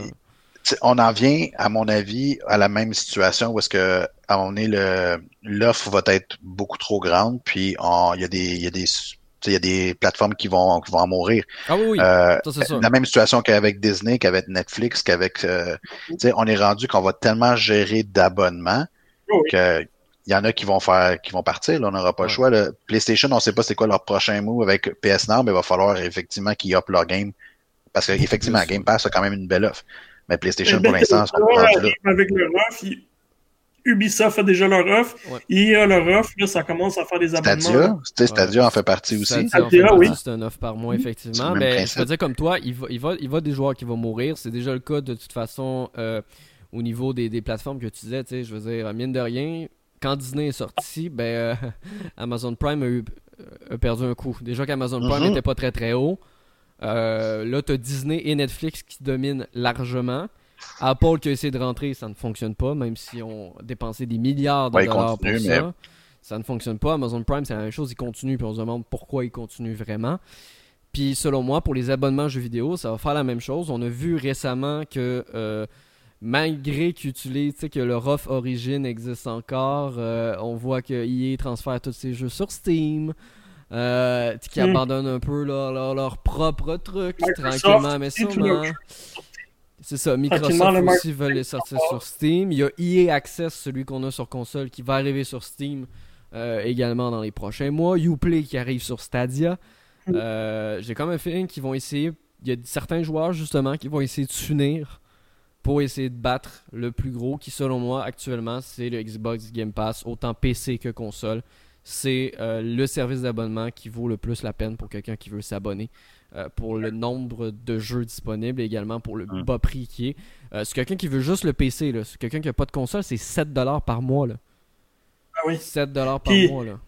on en vient, à mon avis, à la même situation où est-ce que on est le l'offre va être beaucoup trop grande, puis il y a des il y a des il y a des plateformes qui vont, qui vont en mourir. Ah oui, oui. Euh, Ça, c'est sûr. la même situation qu'avec Disney, qu'avec Netflix, qu'avec, euh, tu sais, on est rendu qu'on va tellement gérer d'abonnements Oh oui. que il y en a qui vont faire, qui vont partir. Là, on n'aura pas le choix. Là. PlayStation, on sait pas c'est quoi leur prochain move avec PS Now, mais il va falloir effectivement qu'ils up leur game parce qu'effectivement. Game Pass a quand même une belle offre. Mais PlayStation, pour l'instant, sont pas avec offre. il- Ubisoft a déjà leur offre. Ouais. EA a leur offre. Là, ça commence à faire des abonnements. Stadia, Stadia en fait partie aussi. Stadia, Stadia, en fait partie, oui. C'est un offre par mois, C'est effectivement. Mais je peux dire comme toi, il va, il, va, il va des joueurs qui vont mourir. C'est déjà le cas de toute façon euh, au niveau des, des plateformes que tu disais. tu sais, Je veux dire, mine de rien, quand Disney est sorti, ben, euh, Amazon Prime a, eu, a perdu un coup. Déjà qu'Amazon Prime Mhm. n'était pas très très haut. Euh, là, tu as Disney et Netflix qui dominent largement. Apple qui a essayé de rentrer, ça ne fonctionne pas, même si on dépensé des milliards de Ouais, dollars continue, pour mais- ça. Ça ne fonctionne pas. Amazon Prime, c'est la même chose, il continue, puis on se demande pourquoi il continue vraiment. Puis selon moi, pour les abonnements jeux vidéo, ça va faire la même chose. On a vu récemment que euh, malgré qu'ils utilisent, que leur offre Origin existe encore, euh, on voit que EA transfère tous ses jeux sur Steam. Euh, qui Mm. abandonnent un peu leur, leur, leur propre truc Microsoft tranquillement mais sûrement. C'est ça, Microsoft aussi veut les sortir sur Steam. Il y a EA Access, celui qu'on a sur console, qui va arriver sur Steam euh, également dans les prochains mois. Uplay qui arrive sur Stadia. Mm. Euh, J'ai comme un feeling qu'ils vont essayer. Il y a certains joueurs justement qui vont essayer de s'unir pour essayer de battre le plus gros, qui selon moi actuellement c'est le Xbox Game Pass, autant PC que console. C'est euh, le service d'abonnement qui vaut le plus la peine pour quelqu'un qui veut s'abonner. Euh, pour le nombre de jeux disponibles et également pour le Mm. bas prix qui est. Euh, c'est quelqu'un qui veut juste le PC, là. C'est quelqu'un qui n'a pas de console, c'est 7$ par mois. Là. Ah oui. 7$ par Puis- mois. Là.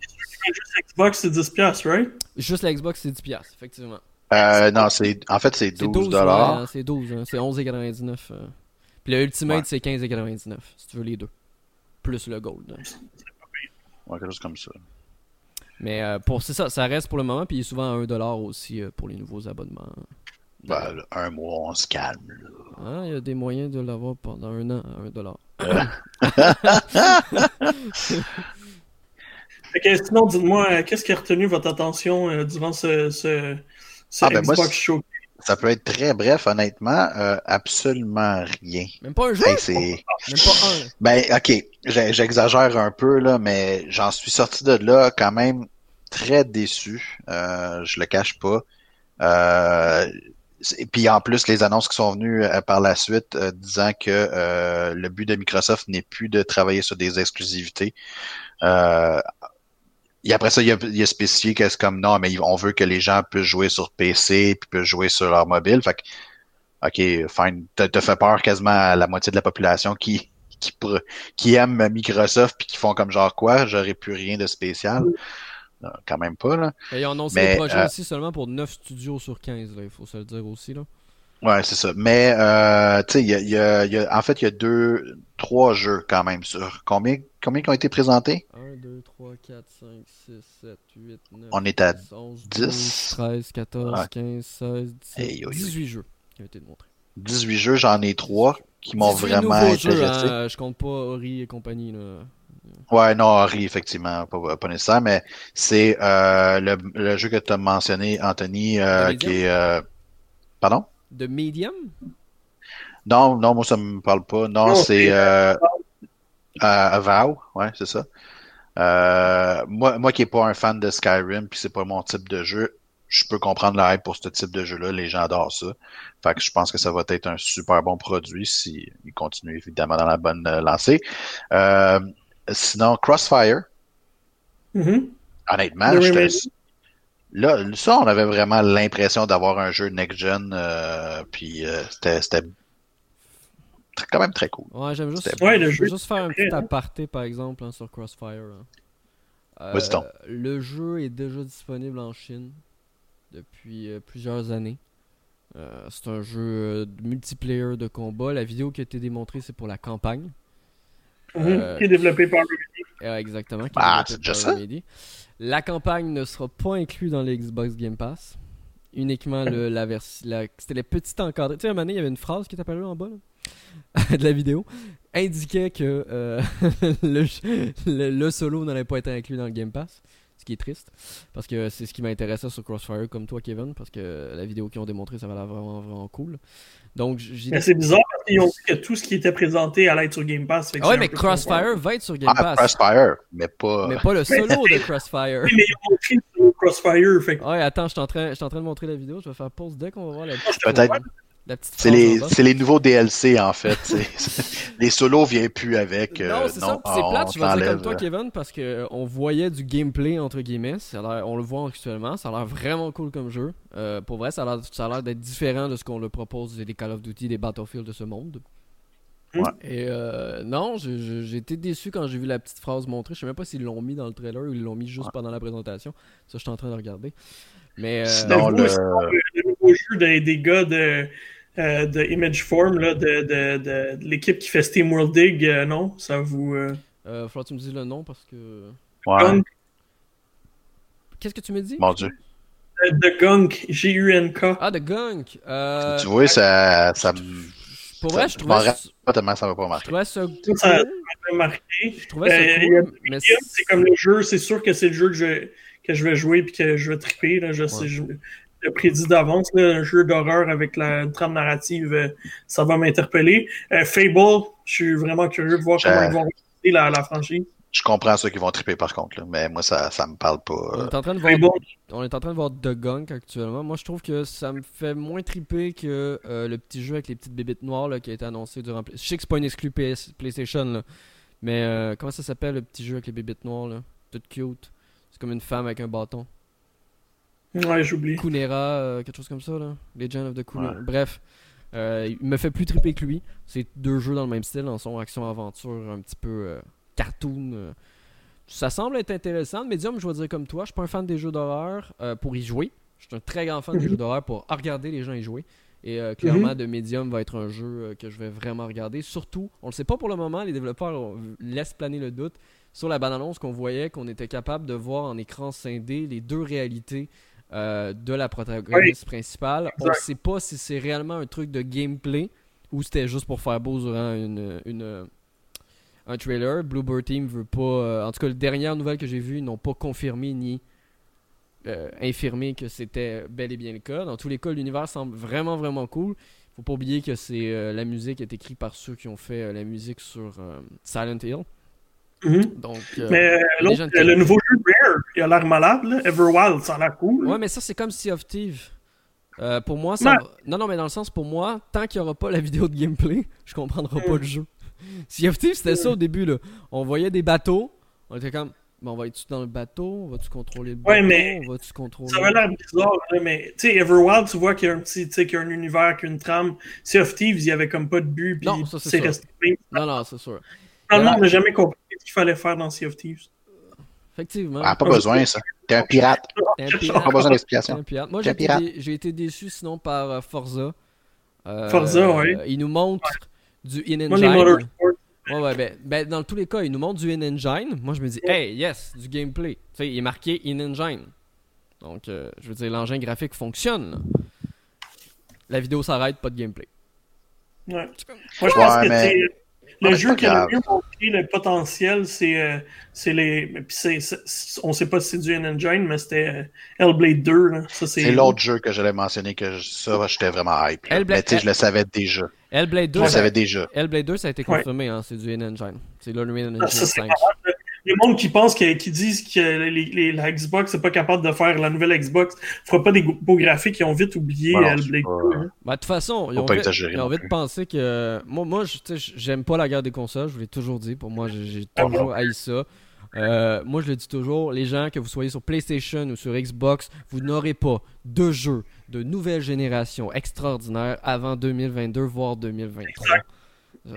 Juste Xbox, c'est 10$, piastres, right? Juste la Xbox, c'est 10$, effectivement. Euh, non, c'est, en fait, c'est C'est 12 12, ouais, dollars. hein, c'est 12, hein, c'est 11,99. euh. Puis le Ultimate, Ouais. c'est 15,99, si tu veux les deux. Plus le Gold. hein. Ouais, quelque chose comme ça. Mais euh, pour c'est ça, ça reste pour le moment, puis il est souvent à 1$ aussi euh, pour les nouveaux abonnements. Ben, là, un mois, on se calme, là. Hein, il y a des moyens de l'avoir pendant un an à 1$. Fait que, sinon, dites-moi, euh, qu'est-ce qui a retenu votre attention euh, durant ce, ce, ce Ah, ben, moi, Xbox Show? Ça peut être très bref, honnêtement. Euh, absolument rien. Même pas un jeu, Hey, même pas un. Ben, ok, j'exagère un peu, là, mais j'en suis sorti de là quand même très déçu. Euh, je le cache pas. Euh, et puis en plus, les annonces qui sont venues euh, par la suite euh, disant que euh, le but de Microsoft n'est plus de travailler sur des exclusivités. Et après ça, il a, il a spécifié que c'est comme non, mais on veut que les gens puissent jouer sur PC puis puissent jouer sur leur mobile. Fait que, ok, fine. T'as fait peur quasiment à la moitié de la population qui qui, qui aiment Microsoft puis qui font comme genre quoi, j'aurais plus rien de spécial. Non, quand même pas, là. Et ils ont annoncé Mais, le projet euh, aussi seulement pour 9 studios sur 15, là, il faut se le dire aussi. Là. Ouais, c'est ça. Mais, euh, tu sais, il y a, y a- y a- en fait, il y a deux, trois jeux quand même sur combien, combien qui ont été présentés? 1, 2, 3, 4, 5, 6, 7, 8, 9, On est à 10, 11, 10. 12, 13, 14, Ouais. 15, 16, 17, Hey, yo, yo. 18 jeux qui ont été montrés. 18 jeux, j'en ai trois qui m'ont 18 vraiment nouveaux jeux, intéressé. hein, je compte pas Ori et compagnie. Là. Ouais, non, Harry, effectivement, pas, pas nécessaire, mais c'est euh, le, le jeu que tu as mentionné, Anthony, euh, qui est... euh, Pardon? De Medium Non, non, moi, ça me parle pas. Non, Non, c'est euh, euh, Vow, ouais, c'est ça. Euh, moi, moi qui est pas un fan de Skyrim, puis c'est pas mon type de jeu, je peux comprendre la hype pour ce type de jeu-là. Les gens adorent ça. Fait que je pense que ça va être un super bon produit si il continue évidemment dans la bonne euh, lancée. Euh, sinon, Crossfire, Mhm. honnêtement, Le j'étais- remake. Là, ça, on avait vraiment l'impression d'avoir un jeu next-gen, euh, puis euh, c'était quand même très cool. Ouais, j'aime juste, Ouais, le jeu, juste faire un petit aparté par exemple hein, sur Crossfire. hein. Euh, donc. le jeu est déjà disponible en Chine depuis euh, plusieurs années. Euh, c'est un jeu de multiplayer de combat. La vidéo qui a été démontrée, c'est pour la campagne. Mhm. Euh, Qui est développé par Euh, exactement. qui Ah, c'est déjà ça? Remedy. La campagne ne sera pas inclue dans le Xbox Game Pass. Uniquement le, la version. C'était les petits encadrés. Tu sais, à un moment donné, il y avait une phrase qui est apparue en bas là, de la vidéo. Indiquait que euh, le, le- le solo n'allait pas être inclus dans le Game Pass. Ce qui est triste. Parce que c'est ce qui m'intéressait sur Crossfire, comme toi, Kevin, parce que la vidéo qu'ils ont démontré, ça va l'air vraiment, vraiment cool. Donc, j'ai. C'est bizarre parce qu'ils ont dit que tout ce qui était présenté allait être sur Game Pass. Ah ouais, mais Crossfire va être sur Game Ah, Pass. Crossfire, mais pas. Mais pas le solo de Crossfire. Oui, mais ils ont montré sur Crossfire. Fait que... Ouais, attends, je suis en, train- je suis en train de montrer la vidéo. Je vais faire pause dès qu'on va voir la, Peut-être. C'est les, les nouveaux DLC, en fait. C'est- les solos viennent plus avec. euh, non, c'est ça. puis C'est on plate, je vais dire comme toi, Kevin, parce que euh, on voyait du gameplay entre guillemets. Ça a l'air- on le voit actuellement. Ça a l'air vraiment cool comme jeu. Euh, pour vrai, ça a l'air, ça a l'air d'être différent de ce qu'on le propose des Call of Duty, des Battlefield de ce monde. Ouais. Et euh, non, je- je- j'ai été déçu quand j'ai vu la petite phrase montrée. Je sais même pas s'ils l'ont mis dans le trailer ou ils l'ont mis juste pendant la présentation. Ça, je suis en train de regarder. Mais euh, Sinon, le- c'est le nouveau jeu des, des gars de, euh, de Imageform, là, de, de, de, de l'équipe qui fait Steam World Dig, euh, non? Ça vous. Euh, euh, faudra que tu me dises le nom parce que. Ouais, Gunk, Qu'est-ce que tu me dis? Mon Dieu. euh, The Gunk, G-U-N-K. Ah, The Gunk. Euh, Tu vois, ça, ça pour vrai, je je trouvais, pas tellement ça m'a pas je marqué. trouvais ça Ça, m'a marqué. Je trouvais ça Euh, cool, mais c'est comme le jeu, c'est sûr que c'est le jeu que je, que je vais jouer puis que je vais triper. Là, je sais, je le prédis d'avance. là, Un jeu d'horreur avec la trame narrative, euh, ça va m'interpeller. Euh, Fable, je suis vraiment curieux de voir comment ils vont réaliser la, la franchise. Je comprends ceux qui vont triper par contre, là, mais moi, ça, ça me parle on pas. est en train de voir, Fable, on est en train de voir The Gunk actuellement. Moi, je trouve que ça me fait moins triper que euh, le petit jeu avec les petites bébites noires là, qui a été annoncé durant. Je sais que c'est pas une exclu PS PlayStation, là, mais euh, comment ça s'appelle le petit jeu avec les bébites noires là, tout cute. C'est comme une femme avec un bâton. Ouais, j'oublie. Kunera, euh, quelque chose comme ça, là. Legend of the Kunera. Ouais. Bref, euh, il me fait plus triper que lui. C'est deux jeux dans le même style, en son action-aventure, un petit peu euh, cartoon. euh. Ça semble être intéressant. Medium, je vais dire comme toi, je suis pas un fan des jeux d'horreur pour y jouer. Je suis un très grand fan des Mhm. jeux d'horreur pour regarder les gens y jouer. Et clairement, de Medium va être un jeu que je vais vraiment regarder. Surtout, on le sait pas pour le moment, les développeurs laissent planer le doute. Sur la bande-annonce qu'on voyait, qu'on était capable de voir en écran scindé les deux réalités euh, de la protagoniste principale. On ne sait pas si c'est réellement un truc de gameplay ou c'était juste pour faire beau durant une, une- un trailer. Bluebird Team veut pas. euh, en tout cas, les dernières nouvelles que j'ai vues ils n'ont pas confirmé ni euh, infirmé que c'était bel et bien le cas. Dans tous les cas, l'univers semble vraiment vraiment cool. Faut pas oublier que c'est euh, la musique est écrite par ceux qui ont fait la musique sur Silent Hill. Mhm. Donc, euh, Mais euh, euh, le nouveau jeu de Rare, il a l'air malade. Là. Everwild, ça a l'air cool. Ouais, mais ça, c'est comme Sea of Thieves. Euh, pour moi, ça. Non, non, mais dans le sens, pour moi, tant qu'il n'y aura pas la vidéo de gameplay, je comprendrai pas Mm. le jeu. Sea of Thieves, c'était ça au début, là. On voyait des bateaux, on était comme. Bon, on va être dans le bateau, on va-tu contrôler le bateau, Ouais, mais on va-tu contrôler. Ça avait l'air bizarre, là, mais tu sais, Everwild, tu vois qu'il y a un petit, tu sais, qu'il y a un univers, qu'il y a une trame. Sea of Thieves, il y avait comme pas de but, puis c'est resté. Non, non, c'est sûr. Finalement, on n'a jamais compris ce qu'il fallait faire dans Sea of Thieves. Effectivement. Ah, pas besoin, ça. T'es un pirate. T'es un Pas pirate. Pas besoin d'explication. un pirate. Moi, j'ai été, été déçu sinon par euh, Forza. Euh, Forza, ouais. Il nous montre du in-engine. Ouais, ouais, ben, ben, dans tous les cas, il nous montre du in-engine. Moi, je me dis, hey, yes, du gameplay. Tu sais, il est marqué in-engine. Donc, euh, je veux dire, l'engin graphique fonctionne. là. La vidéo s'arrête, pas de gameplay. ouais. Moi, je Ouais, pense que mais- c'est- le Ouais, jeu qui a le mieux montré le potentiel, c'est euh, c'est les. Puis on sait pas si c'est du N-Engine, mais c'était euh, Hellblade 2. Là. Ça, c'est, C'est l'autre jeu que j'allais mentionner que je- ça, j'étais vraiment hype. Mais tu sais, je le savais déjà. Hellblade 2, Je le ça, savais déjà. Hellblade 2, ça a été Ouais. confirmé, hein, c'est du in-engine. C'est l'Unreal Engine Ah, ça, c'est 5. Le monde qui pense que, qui disent que les, les- la Xbox n'est pas capable de faire la nouvelle Xbox, fera pas des beaux graphiques, ils ont vite oublié Ouais, non, Hellblade c'est 2. pas- hein. Bah, de toute façon, ils ont vite, ils ont vite pensé que. Moi, moi je- tu sais, j'aime pas la guerre des consoles, je vous l'ai toujours dit. Pour moi, j'ai toujours haï ça. Euh, moi, je le dis toujours, les gens, que vous soyez sur PlayStation ou sur Xbox, vous n'aurez pas de jeux de nouvelle génération extraordinaire avant 2022, voire 2023. Pour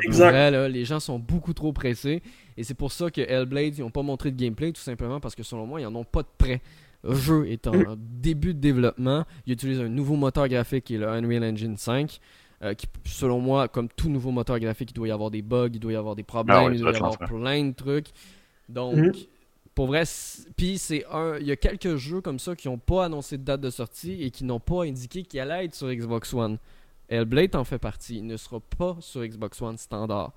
Exact. vrai, là, les gens sont beaucoup trop pressés. Et c'est pour ça que Hellblade, ils n'ont pas montré de gameplay, tout simplement parce que selon moi, ils n'en ont pas de prêt. Le jeu est en Mm. début de développement. Ils utilisent un nouveau moteur graphique qui est le Unreal Engine 5. euh, qui, selon moi, comme tout nouveau moteur graphique, il doit y avoir des bugs, il doit y avoir des problèmes, Ah ouais, il doit y avoir plein de trucs. Donc, Mhm. pour vrai, puis c'est un. Il y a quelques jeux comme ça qui n'ont pas annoncé de date de sortie et qui n'ont pas indiqué qu'il allait être sur Xbox One. Hellblade en fait partie. Il ne sera pas sur Xbox One standard.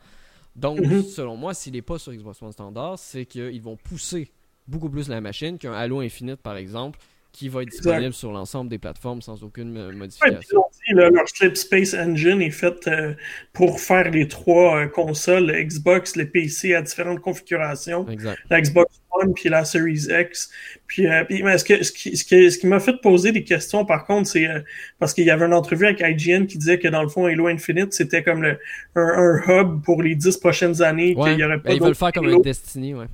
Donc, Mhm. selon moi, s'il n'est pas sur Xbox One standard, c'est qu'ils vont pousser beaucoup plus la machine qu'un Halo Infinite, par exemple, qui va être disponible sur l'ensemble des plateformes sans aucune euh, modification. dit, leur Slip Space Engine est fait euh, pour faire les trois euh, consoles, le Xbox, les PC à différentes configurations, exact. la Xbox One puis la Series X. Puis, puis mais ce, que, ce qui, ce qui, ce qui m'a fait poser des questions, par contre, c'est parce qu'il y avait une entrevue avec IGN qui disait que dans le fond, Halo Infinite, c'était comme le, un, hub pour les dix prochaines années. Ouais. qu'il y aurait pas Ben, ils veulent faire comme un Destiny, ouais.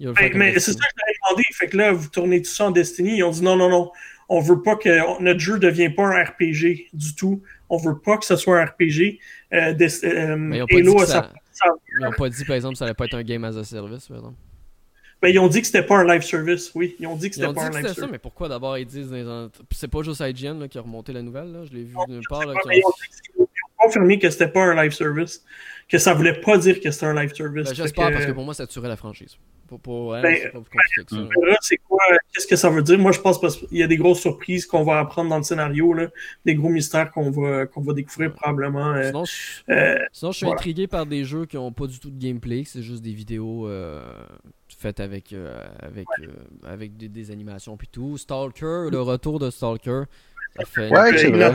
Ben, mais c'est ça que j'avais demandé. Fait que là, vous tournez tout ça en Destiny. Ils ont dit non, non, non. On veut pas que notre jeu devienne pas un RPG du tout. On veut pas que ce soit un RPG. Euh, Des- euh, Mais ils ont pas dit Halo ça- Ils n'ont pas dit, par exemple, que ça allait pas être un game as a service, par exemple. Ben, ils ont dit que c'était pas un live service. Oui, ils ont dit que c'était ont pas un live ça, service. mais pourquoi d'abord ils disent C'est pas juste IGN là, qui a remonté la nouvelle, là. je l'ai vu nulle part. Là, Ouais, qui mais ils ont- ont dit que c'était- ils ont confirmé que c'était pas un live service. Que ça voulait pas dire que c'était un live service. Ben, J'espère que- parce que pour moi ça tuerait la franchise. Pour, pour elle, Ben, c'est quoi, qu'est-ce que ça veut dire. Moi, je pense parce qu'il y a des grosses surprises qu'on va apprendre dans le scénario, là, des gros mystères qu'on va, qu'on va découvrir probablement. euh, Sinon, je, euh, sinon, je suis voilà. intrigué par des jeux qui ont pas du tout de gameplay, c'est juste des vidéos euh, faites avec, euh, avec, euh, avec des, des animations puis tout. Stalker, le retour de Stalker, ça fait Ouais, c'est vrai.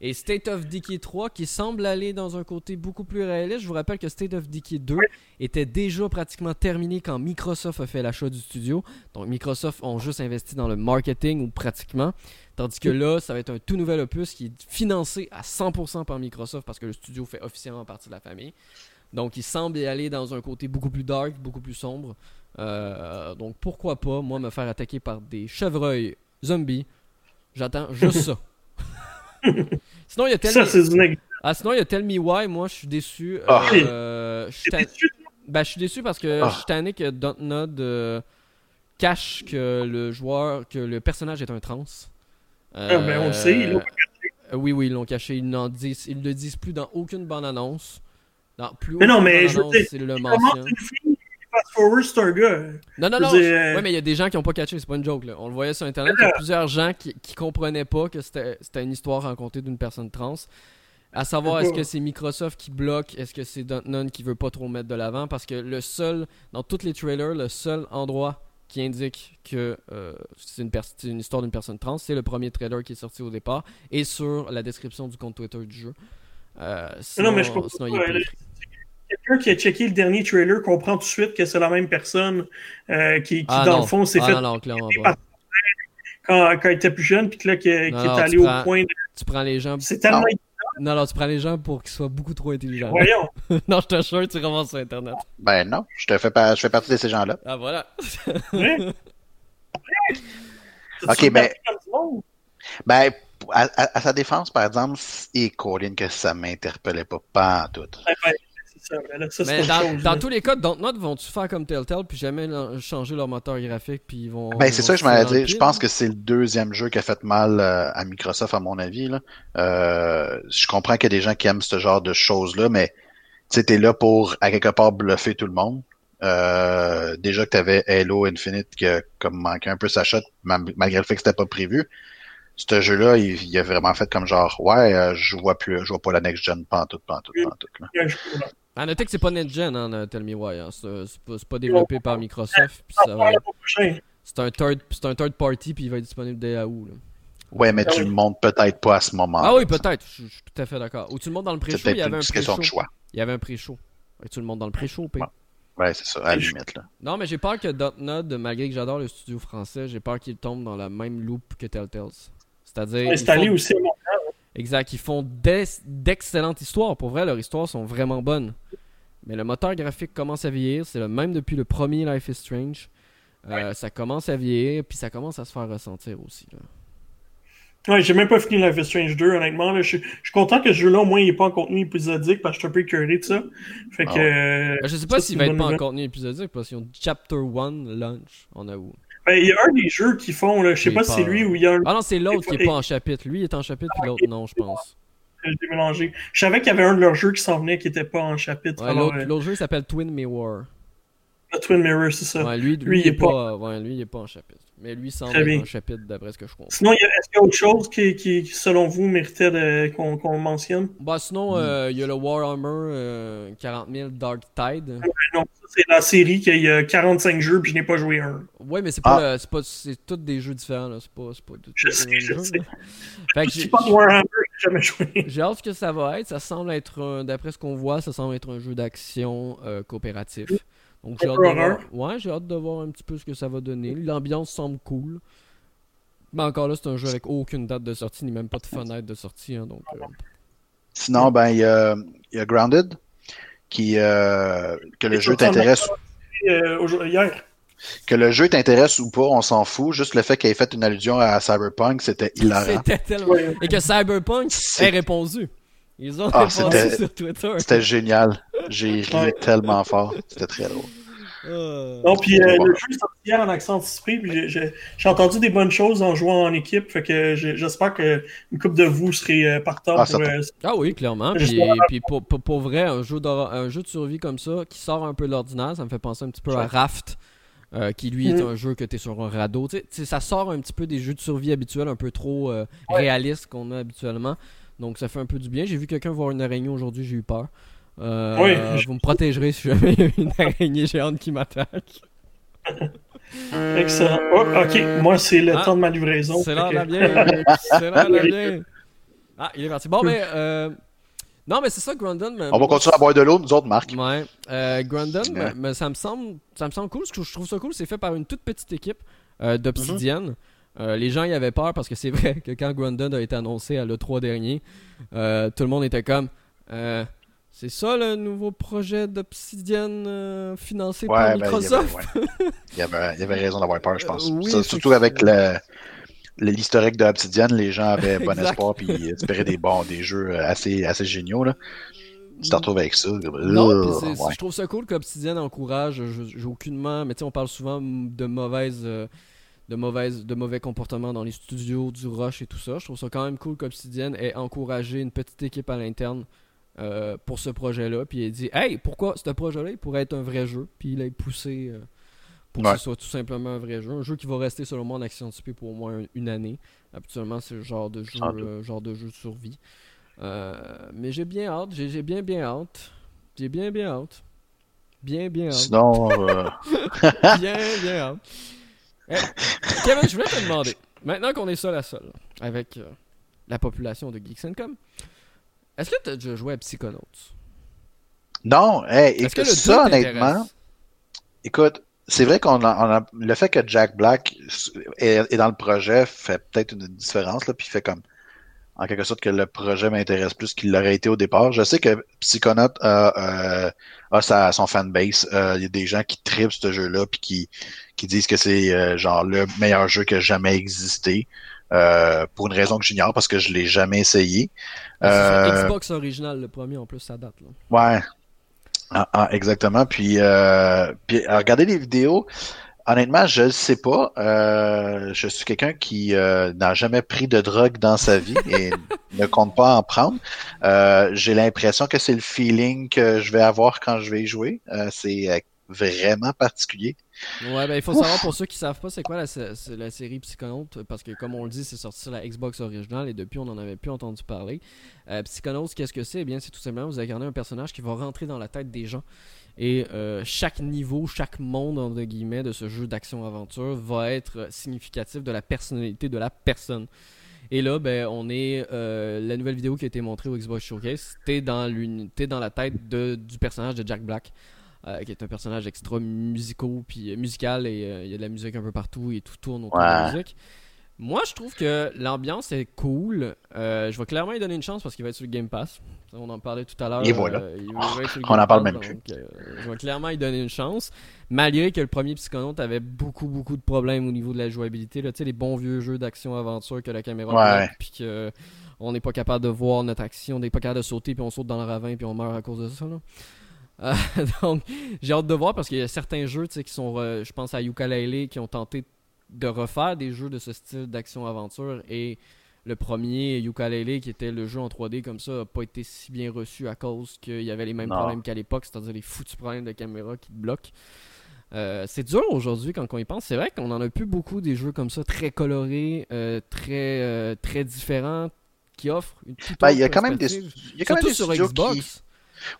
Et State of Decay 3 qui semble aller dans un côté beaucoup plus réaliste. Je vous rappelle que State of Decay 2 était déjà pratiquement terminé quand Microsoft a fait l'achat du studio. Donc Microsoft ont juste investi dans le marketing ou pratiquement. Tandis que là, ça va être un tout nouvel opus qui est financé à 100% par Microsoft parce que le studio fait officiellement partie de la famille. Donc il semble y aller dans un côté beaucoup plus dark, beaucoup plus sombre. Euh, donc pourquoi pas, moi, me faire attaquer par des chevreuils zombies. J'attends juste ça. Sinon, il y a Ça, c'est une Ah, sinon, il y a Tell Me Why. Moi, je suis déçu. Ah. Euh, je suis déçu? ben, je suis déçu parce que Ah. je suis tanné que Dontnod euh, cache que le joueur, que le personnage est un trans. Ah, ben, on le sait, ils l'ont Euh, Oui, oui, ils l'ont caché. Ils, n'en disent, ils le disent plus dans aucune bande-annonce. Dans plus Mais non, aucune mais je veux bande-annonce, dire, c'est le mention. une fille c'est un gars? Non, non, non. dire, euh, Ouais, mais il y a des gens qui n'ont pas catché, c'est pas une joke. Là. On le voyait sur Internet, il y a plusieurs gens qui, qui comprenaient pas que c'était une histoire racontée d'une personne trans. À savoir, est-ce que c'est Microsoft qui bloque, est-ce que c'est Dontnod qui veut pas trop mettre de l'avant, parce que le seul, dans tous les trailers, le seul endroit qui indique que euh, c'est une, une histoire d'une personne trans, c'est le premier trailer qui est sorti au départ, et sur la description du compte Twitter du jeu. Euh, sinon, non, mais je comprends sinon, il est. Quelqu'un qui a checké le dernier trailer comprend tout de suite que c'est la même personne euh, qui, qui Ah, dans non. le fond, s'est Ah, fait non, non, clairement par- pas. quand, quand il était plus jeune, puis que là, qui, est allé tu au prends- point de... Tu prends les gens. C'est tellement... Non, non, tu prends les gens pour qu'ils soient beaucoup trop intelligents. Voyons. non, je t'assure, tu ramasses sur Internet. Ben non, je, te fais, pas, je fais partie de ces gens-là. Ah, voilà. Ouais. Ok, ben-. Ben, à, à- à sa défense, par exemple, et Colin, que ça m'interpellait pas, pas en tout. Ben, c'est ça, là, ça, c'est Mais autre dans, chose, dans là. tous les cas, Dontnod vont-tu faire comme Telltale puis jamais changer leur moteur graphique puis ils vont. Ben, c'est ça que je m'allais dire. Je pense que c'est le deuxième jeu qui a fait mal euh, à Microsoft, à mon avis. Là. Euh, je comprends qu'il y a des gens qui aiment ce genre de choses-là, mais tu sais, t'es là pour, à quelque part, bluffer tout le monde. Euh, déjà que t'avais Halo Infinite qui a comme manqué un peu sa shot, ma- malgré le fait que c'était pas prévu. Ce jeu-là, il, il a vraiment fait comme genre, ouais, euh, je vois plus, je vois pas la next-gen, pantoute, pantoute, pantoute. Là. Il y a un jeu, là. À noter que c'est pas NetGen, hein, Tell Me Why. hein. C'est c'est pas, développé par Microsoft. puis Ça ça va. C'est un third, c'est un third party puis il va être disponible dès août. là. Ouais, mais Ah tu le montres peut-être pas à ce moment. Ah oui, peut-être. Je je suis tout à fait d'accord. Ou tu le montres dans le pré-show, il peut-être y avait une un question de pré-show. choix. Il y avait un pré-show. Et tu le montres dans le pré-show, P. Ouais. Ouais, c'est ça, à la limite. Là. Non, mais j'ai peur que Dotnod, malgré que j'adore le studio français, j'ai peur qu'il tombe dans la même loupe que Telltales. C'est-à-dire. Installé font- aussi à. Exact, ils font d'ex- d'excellentes histoires. Pour vrai, leurs histoires sont vraiment bonnes. Mais le moteur graphique commence à vieillir. C'est le même depuis le premier Life is Strange. Euh, Ça commence à vieillir, puis ça commence à se faire ressentir aussi. là. Ouais, j'ai même pas fini Life is Strange 2, honnêtement. Là. Je, suis- je suis content que ce jeu-là, au moins, il n'est pas en contenu épisodique, parce que je suis un peu curieux de ça. Fait que... Ah ouais. euh, Ben, je sais pas s'il va être pas en contenu épisodique parce qu'ils ont Chapter 1 launch en août. Ben, il y a un des jeux qui font, là, je sais pas si c'est lui ou il y a un Ah non, c'est l'autre qui est pas en chapitre. Lui il est en chapitre, puis l'autre non, je pense. que j'ai mélangé. Je savais qu'il y avait un de leurs jeux qui s'en venait qui était pas en chapitre. Ouais, alors, l'autre euh, l'autre jeu s'appelle Twin War. Le Twin Mirror, c'est ça. Ouais, lui, lui, il est pas, ouais, lui, il est pas en chapitre. Mais lui semble être un chapitre d'après ce que je comprends. Sinon, est-ce qu'il y a autre chose qui, qui selon vous, méritait qu'on mentionne? Bah, sinon, euh, il y a le Warhammer euh, 40 000 Dark Tide. non, c'est la série qui a 45 jeux, puis je n'ai pas joué un. Ouais, mais c'est pas, ah. pas c'est tous des jeux différents. C'est pas, pas tout, je sais, je sais. Fait que je pas de Warhammer, j'ai jamais joué. J'ai hâte que ça va être. Ça semble être, d'après ce qu'on voit, ça semble être un jeu d'action euh, coopératif. Donc j'ai hâte, de voir... ouais, j'ai hâte de voir un petit peu ce que ça va donner. L'ambiance semble cool. Mais encore là, c'est un jeu avec aucune date de sortie, ni même pas de fenêtre de sortie. Hein, donc, euh. Sinon, ben, il y a, y a, Grounded, qui, euh, que le jeu t'intéresse. Euh, hier. Que le jeu t'intéresse ou pas, on s'en fout. Juste le fait qu'il ait fait une allusion à Cyberpunk, c'était hilarant. C'était tellement... Et que Cyberpunk ait répondu. Ils ont ah, sur Twitter. C'était génial. J'ai ri tellement fort. C'était très drôle. Euh... Non, puis euh, le jeu est sorti hier en accent anticipé, puis j'ai entendu des bonnes choses en jouant en équipe, fait que j'espère qu'une couple de vous serez euh, partant ah, pour... Euh, ah oui, clairement, puis, puis pour, pour, pour, vrai, un jeu, de, un jeu de survie comme ça, qui sort un peu de l'ordinaire, ça me fait penser un petit peu à Raft, euh, qui lui est mm. un jeu que tu es sur un radeau. sais ça sort un petit peu des jeux de survie habituels, un peu trop euh, réalistes qu'on a habituellement. Donc ça fait un peu du bien. J'ai vu quelqu'un voir une araignée aujourd'hui, j'ai eu peur. Euh, oui. Vous me protégerez si jamais il y a une araignée géante qui m'attaque. Excellent. Oh, ok, moi c'est le ah, temps de ma livraison. C'est la bière. c'est la bière. Ah, il est parti. Bon, mais. Euh... Non, mais c'est ça, Grandon. On va continuer à boire de l'eau, nous autres, Marc. Ouais. Euh, Grandon, mais, ça, me semble, ça me semble cool. Ce que je trouve ça cool, c'est fait par une toute petite équipe euh, d'Obsidian. Euh, les gens y avaient peur parce que c'est vrai que quand Grandon a été annoncé à l'E3 dernier, euh, tout le monde était comme euh, C'est ça le nouveau projet d'Obsidian financé par ben, Microsoft? il, y avait, il, y avait, raison d'avoir peur, je pense. surtout avec l'historique d'Obsidian, les gens avaient bon espoir et espéraient des bons, des jeux assez, assez géniaux. Là. Tu te retrouves avec ça. Non, je trouve ça cool qu'Obsidian encourage, j'ai aucunement, mais tu sais, on parle souvent de mauvaises de, de mauvais comportements dans les studios, du rush et tout ça. Je trouve ça quand même cool qu'Obsidian ait encouragé une petite équipe à l'interne euh, pour ce projet-là. Puis il a dit Hey, pourquoi ce projet-là il pourrait être un vrai jeu? Puis il a poussé euh, pour que ce soit tout simplement un vrai jeu. Un jeu qui va rester, selon moi, en action anticipée pour au moins une année. Habituellement, c'est le genre de jeu, euh, genre de, jeu de survie. mais j'ai bien hâte, j'ai bien, bien hâte. J'ai bien, bien hâte. Bien, bien hâte. Sinon. bien, bien hâte. Eh, Kevin, je voulais te demander, maintenant qu'on est seul à seul avec euh, la population de Geeks Com, est-ce que tu as déjà joué à Psychonauts? Non, hey, écoute, ça honnêtement, écoute, c'est vrai qu'on a, le fait que Jack Black est, dans le projet fait peut-être une différence, là, puis fait comme en quelque sorte que le projet m'intéresse plus qu'il l'aurait été au départ. Je sais que Psychonaut a, euh, a sa, son fanbase. Euh, il y a des gens qui tripent ce jeu-là puis qui, qui disent que c'est euh, genre le meilleur jeu qui a jamais existé. pour une raison que j'ignore parce que je l'ai jamais essayé. Euh, Xbox original, le premier en plus, ça date. Là. Ouais. Ah, ah, exactement. Puis, euh, puis regardez les vidéos. Honnêtement, je ne sais pas. Euh, je suis quelqu'un qui euh, n'a jamais pris de drogue dans sa vie et ne compte pas en prendre. Euh, j'ai l'impression que c'est le feeling que je vais avoir quand je vais y jouer. c'est vraiment particulier. Ouais, ben il faut savoir pour ceux qui savent pas c'est quoi la, la, série Psychonaut parce que comme on le dit, c'est sorti sur la Xbox originale et depuis on n'en avait plus entendu parler. Euh, Psychonauts, qu'est-ce que c'est? Eh bien, c'est tout simplement vous incarnez un personnage qui va rentrer dans la tête des gens et euh, chaque niveau, chaque monde entre guillemets de ce jeu d'action-aventure va être significatif de la personnalité de la personne. Et là, ben, on est euh, la nouvelle vidéo qui a été montrée au Xbox Showcase. T'es dans dans la tête de, du personnage de Jack Black. Euh, qui est un personnage extra musical, puis, musical, et il y a de la musique un peu partout, et tout tourne autour de la musique. Moi, je trouve que l'ambiance est cool. Euh, je vais clairement lui donner une chance parce qu'il va être sur le Game Pass. On en parlait tout à l'heure. Et voilà. Euh, on en parle même plus. Euh, je vais clairement lui donner une chance. Malgré que le premier Psychonaut avait beaucoup, beaucoup de problèmes au niveau de la jouabilité. Tu sais, les bons vieux jeux d'action-aventure que la caméra ouais. puis qu'on n'est pas capable de voir notre action, on n'est pas capable de sauter, puis on saute dans le ravin, puis on meurt à cause de ça. donc, j'ai hâte de voir parce qu'il y a certains jeux qui sont, je pense à Yooka-Laylee, qui ont tenté de refaire des jeux de ce style d'action-aventure et le premier Yooka-Laylee qui était le jeu en 3D comme ça n'a pas été si bien reçu à cause qu'il y avait les mêmes problèmes qu'à l'époque, c'est-à-dire les foutus problèmes de caméra qui te bloquent. Euh, c'est dur aujourd'hui quand on y pense. C'est vrai qu'on en a plus beaucoup des jeux comme ça, très colorés, euh, très, euh, très différents, qui offrent une Ben, il y a quand même des, il y a quand même Surtout des sur Xbox. qui...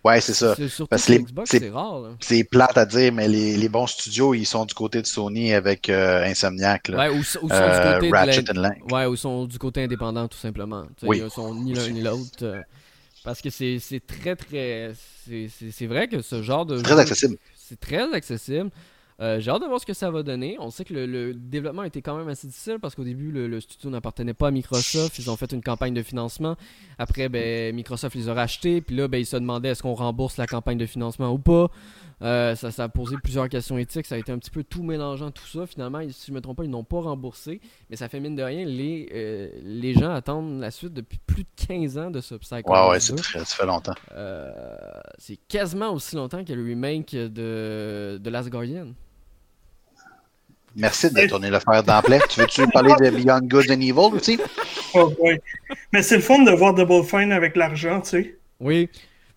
Ouais, c'est ça. C'est- Surtout Parce que les- Xbox, c'est- rare. C'est plate à dire, mais les, les bons studios, ils sont du côté de Sony avec euh, Insomniac, là. Ouais, ou, ou sont Euh, du côté de Ratchet l'in- and Clank. Ouais, ou sont du côté indépendant, tout simplement. Tu sais, Oui. Ils sont ni l'un ni l'autre. euh, parce que c'est très, très. c'est- vrai que ce genre de. C'est très accessible. C'est très accessible. Euh, J'ai hâte de voir ce que ça va donner. On sait que le, le développement était quand même assez difficile parce qu'au début, le, le studio n'appartenait pas à Microsoft. Ils ont fait une campagne de financement. Après, ben, Microsoft les a rachetés. Puis là, ben, ils se demandaient est-ce qu'on rembourse la campagne de financement ou pas? Euh, ça, ça a posé plusieurs questions éthiques. Ça a été un petit peu tout mélangeant, tout ça. Finalement, ils- si je ne me trompe pas, ils n'ont pas remboursé. Mais ça fait mine de rien. Les, euh, les gens attendent la suite depuis plus de 15 ans de ce Psycho. Ouais, ouais, 2. c'est très, ça fait longtemps. Euh, c'est quasiment aussi longtemps que le remake de, de Last Guardian. Merci de tourner le fer d'emblée. tu veux-tu parler de Beyond Good and Evil aussi? Oh, ouais. Mais c'est le fun de voir Double Fine avec l'argent, tu sais. Oui.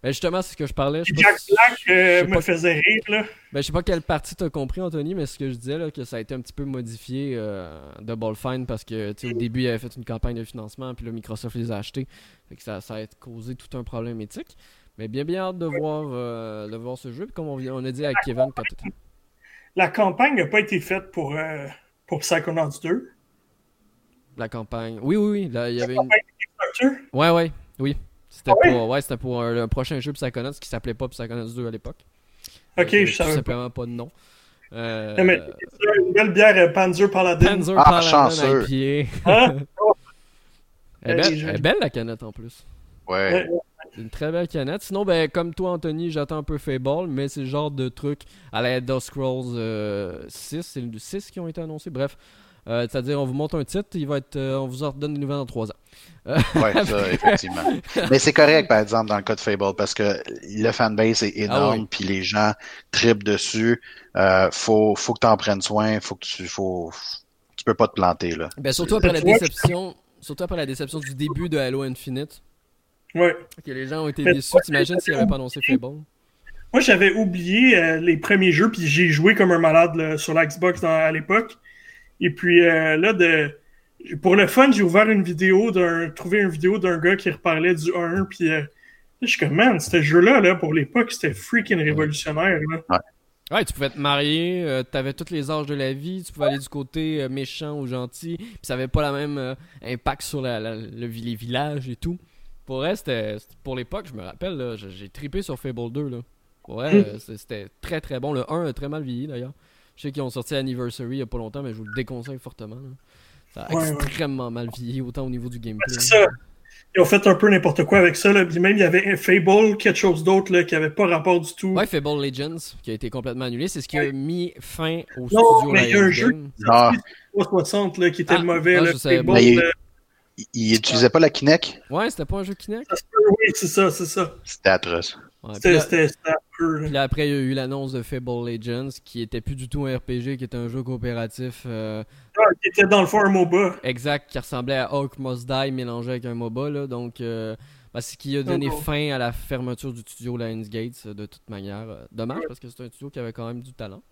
Ben justement, c'est ce que je parlais. Je Jack si- Black euh, me pas- faisait rire, là. ben, je sais pas quelle partie t'as compris, Anthony, mais ce que je disais, là, que ça a été un petit peu modifié euh, Double Fine parce que tu sais, au début, il avait fait une campagne de financement, puis là, Microsoft les a achetés. Fait que ça, ça a causé tout un problème éthique. Mais bien, bien hâte de voir, euh, de voir ce jeu. Puis comme on, vient- on a dit à Kevin quand t'étais- La campagne n'a pas été faite pour, euh, pour Psychonauts 2. la campagne. Oui, oui, oui. Là, il y La avait une. Ouais, ouais, oui. C'était Ah pour, ouais, c'était pour un, un prochain jeu Psychonauts qui s'appelait pas Psychonauts 2 à l'époque. Ok, Euh, je tout savais pas. simplement pas de nom. Euh, Non, mais une belle bière euh, Panzer Paladin. Panzer Ah, Paladin chanceux. Hein? Elle est, belle, je- elle est belle la canette en plus. Ouais. Ouais. Une très belle canette. Sinon, ben, comme toi, Anthony, j'attends un peu Fable, mais c'est le genre de truc à la Elder Scrolls euh, 6. C'est le 6 qui ont été annoncés. Bref, Euh, c'est-à-dire, on vous montre un titre, il va être, euh, on vous en redonne des nouvelles dans 3 ans. Ouais, ça, effectivement. Mais c'est correct, par exemple, dans le cas de Fable, parce que le fanbase est énorme, Ah oui. puis les gens tripent dessus. Euh, faut, faut que tu en prennes soin, faut que tu, faut, tu peux pas te planter, là. Ben, surtout après la déception, surtout après la déception du début de Halo Infinite, Ouais. que les gens ont été Mais déçus. T'imagines s'ils n'avaient pas annoncé Fable? Moi, j'avais oublié euh, les premiers jeux, puis j'ai joué comme un malade là, sur la Xbox dans- à l'époque. Et puis euh, là, de, pour le fun, j'ai ouvert une vidéo d'un, trouvé une vidéo d'un gars qui reparlait du 1, puis euh, je suis comme, man, ce jeu-là, là, pour l'époque, c'était freaking révolutionnaire. Là. Ouais, tu pouvais te marier, euh, t'avais tous les âges de la vie, tu pouvais aller du côté euh, méchant ou gentil, puis ça avait pas la même euh, impact sur la- la- le, les villages et tout. Pour vrai, c'était pour l'époque, je me rappelle, j'ai trippé sur Fable 2. Là. Vrai, Mm. euh, c'était très très bon. Le 1 a très mal vieilli d'ailleurs. Je sais qu'ils ont sorti Anniversary il y a pas longtemps, mais je vous le déconseille fortement. là. Ça a Ouais, ouais. extrêmement mal vieilli, autant au niveau du gameplay. C'est ça. Ils ont fait un peu n'importe quoi avec ça. Là. Même, il y avait un Fable, quelque chose d'autre là, qui avait pas rapport du tout. Ouais, Fable Legends, qui a été complètement annulé, c'est ce qui a mis fin au Non, studio mais il y a un jeu Games. Ah, 360 là, qui était Ah, mauvais. ah, là, je savais Fable, pas. Mais il- il utilisait pas la Kinect? Ouais, c'était pas un jeu Kinect? oui, c'est ça, c'est ça. C'était atroce. Ouais, puis C'était là- c'était- c'était un peu. là. Puis là, après, il y a eu l'annonce de Fable Legends, qui était plus du tout un RPG, qui était un jeu coopératif euh, Ah, qui était dans le fond un MOBA. exact, qui ressemblait à Hawk Must Die mélangé avec un MOBA. Là, donc, euh, bah, c'est ce qui a donné Oh. fin à la fermeture du studio Lionsgate, de toute manière. Euh, Dommage, parce que c'est un studio qui avait quand même du talent.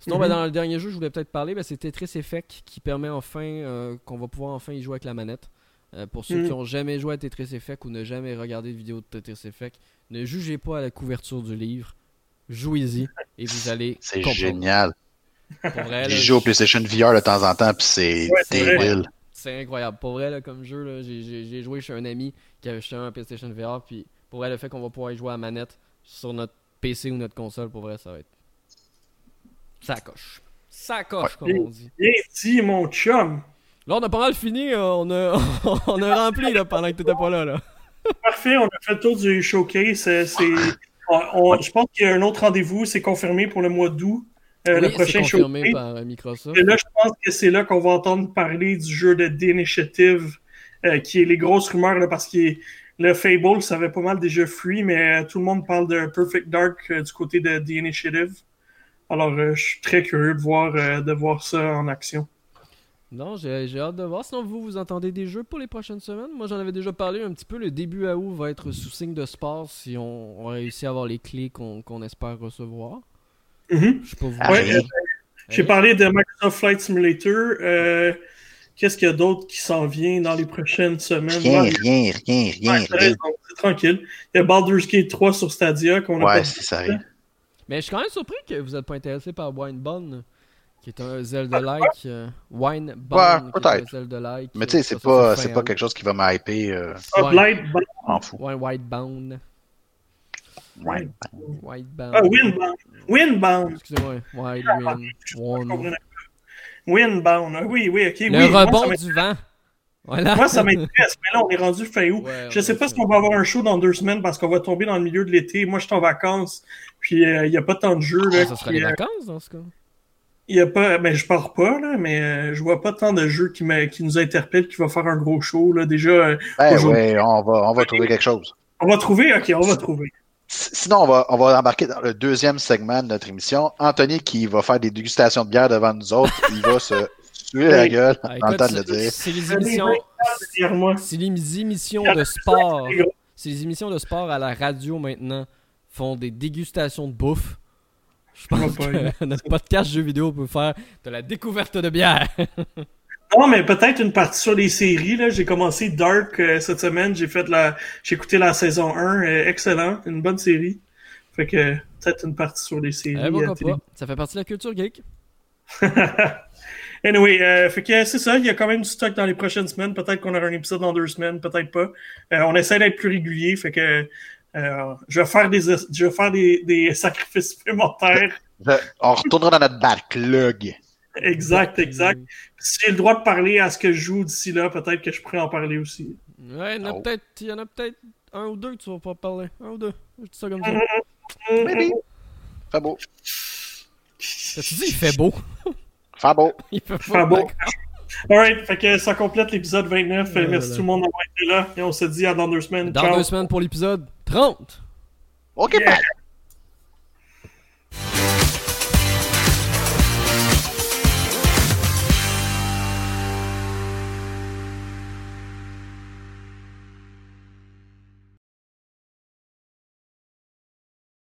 Sinon, Mhm. ben, dans le dernier jeu, je voulais peut-être parler, ben, c'est Tetris Effect, qui permet enfin euh, qu'on va pouvoir enfin y jouer avec la manette. Euh, pour ceux Mhm. qui ont jamais joué à Tetris Effect ou ne jamais regardé de vidéo de Tetris Effect, ne jugez pas à la couverture du livre. Jouez-y et vous allez C'est génial. Pour vrai, là, J'y joue au PlayStation VR de temps en temps, puis c'est Ouais, débile. c'est incroyable. Pour vrai, là, comme jeu, j'ai- j'ai j'ai joué chez un ami qui avait acheté un PlayStation VR. Puis pour vrai, le fait qu'on va pouvoir y jouer à manette sur notre PC ou notre console, pour vrai, ça va être. Ça coche. Ça coche, comme on dit. Bien dit, mon chum? Là, on a pas mal fini. euh, On a, on a rempli là, pendant que t'étais pas là. là. Parfait, on a fait le tour du showcase. euh, on- je pense qu'il y a un autre rendez-vous, c'est confirmé pour le mois d'août. euh, le prochain confirmé showcase. par euh, Microsoft. Et là, je pense que c'est là qu'on va entendre parler du jeu de The Initiative, euh, qui est les grosses rumeurs, là, parce que le Fable, ça avait pas mal déjà fui, mais euh, tout le monde parle de Perfect Dark du côté de The Initiative. Alors, euh, je suis très curieux de voir, euh, de voir ça en action. Non, j'ai j'ai hâte de voir. Sinon, vous, vous entendez des jeux pour les prochaines semaines? Moi, j'en avais déjà parlé un petit peu. Le début à août va être sous signe de sport si on, on réussit à avoir les clés qu'on qu'on espère recevoir. Mhm. Je sais pas vous. Ah, Ouais, J'ai parlé de Microsoft Flight Simulator. Euh, Qu'est-ce qu'il y a d'autre qui s'en vient dans les prochaines semaines? Rien, Ouais, rien, rien, rien, ouais, t'as rien. raison, c'est tranquille. Il y a Baldur's Gate 3 sur Stadia qu'on a Ouais, ça arrive. Mais je suis quand même surpris que vous n'êtes pas intéressé par Winebone, qui est un Zelda-like. euh, Winebone, Ouais, qui est un peut-être. Zelda-like. Mais tu sais, euh, c'est pas, c'est pas quelque chose qui va m'hyper. Euh, Ah, Ouais. Blight, Blight- en fou. Ouais, Whitebound. Ouais. Whitebound. Ah, Windbound. Windbound. Excusez-moi. White Wind. One. Windbound. Ah, Oui, oui, ok. Le oui, rebond du vent. Voilà. Moi, ça m'intéresse, mais là, on est rendu fin août. Ouais, Je sais ouais, pas si on va avoir un show dans deux semaines parce qu'on va tomber dans le milieu de l'été. Moi, je suis en vacances, puis euh, il y a pas tant de jeux. Là, Ah, Ça serait qui, les euh, vacances dans ce cas. Il y a pas, ben je pars pas là, mais euh, je vois pas tant de jeux qui, me- qui nous interpellent, qui va faire un gros show là. Déjà, euh, Ben ouais, on va, on va trouver quelque chose. on va trouver, ok, on va trouver. Sinon, on va, on va embarquer dans le deuxième segment de notre émission. Anthony, qui va faire des dégustations de bière devant nous autres, il va se tuer la gueule Ah, en temps de le dire. c'est les émissions, c'est les émissions de sport. C'est les émissions de sport à la radio maintenant font des dégustations de bouffe. Je pense pas que notre podcast jeux vidéo peut faire de la découverte de bière. Non, mais peut-être une partie sur les séries là. J'ai commencé Dark euh, cette semaine. J'ai fait la, j'ai écouté la saison 1, euh, excellent, une bonne série. Fait que peut-être une partie sur les séries. Eh, pas? Ça fait partie de la culture geek. Anyway, euh, fait que c'est ça, il y a quand même du stock dans les prochaines semaines. Peut-être qu'on aura un épisode dans deux semaines, peut-être pas. Euh, on essaie d'être plus régulier, fait que euh, je vais faire des je vais faire des, des sacrifices supplémentaires. On retournera dans notre backlog. Exact, exact. Si j'ai le droit de parler à ce que je joue d'ici là, peut-être que je pourrais en parler aussi. Ouais, il y en a Oh. peut-être, il y en a peut-être un ou deux que tu vas pas parler. Un ou deux. Je dis ça comme ça. Maybe. Fait beau. T'as-tu dit il fait beau? Fait beau. Il fait beau. Alright, fait que ça complète l'épisode 29. Ouais, Merci tout le monde d'avoir été là. Et on se dit à dans deux semaines. Dans Ciao. deux semaines pour l'épisode 30. OK, Yeah. bye.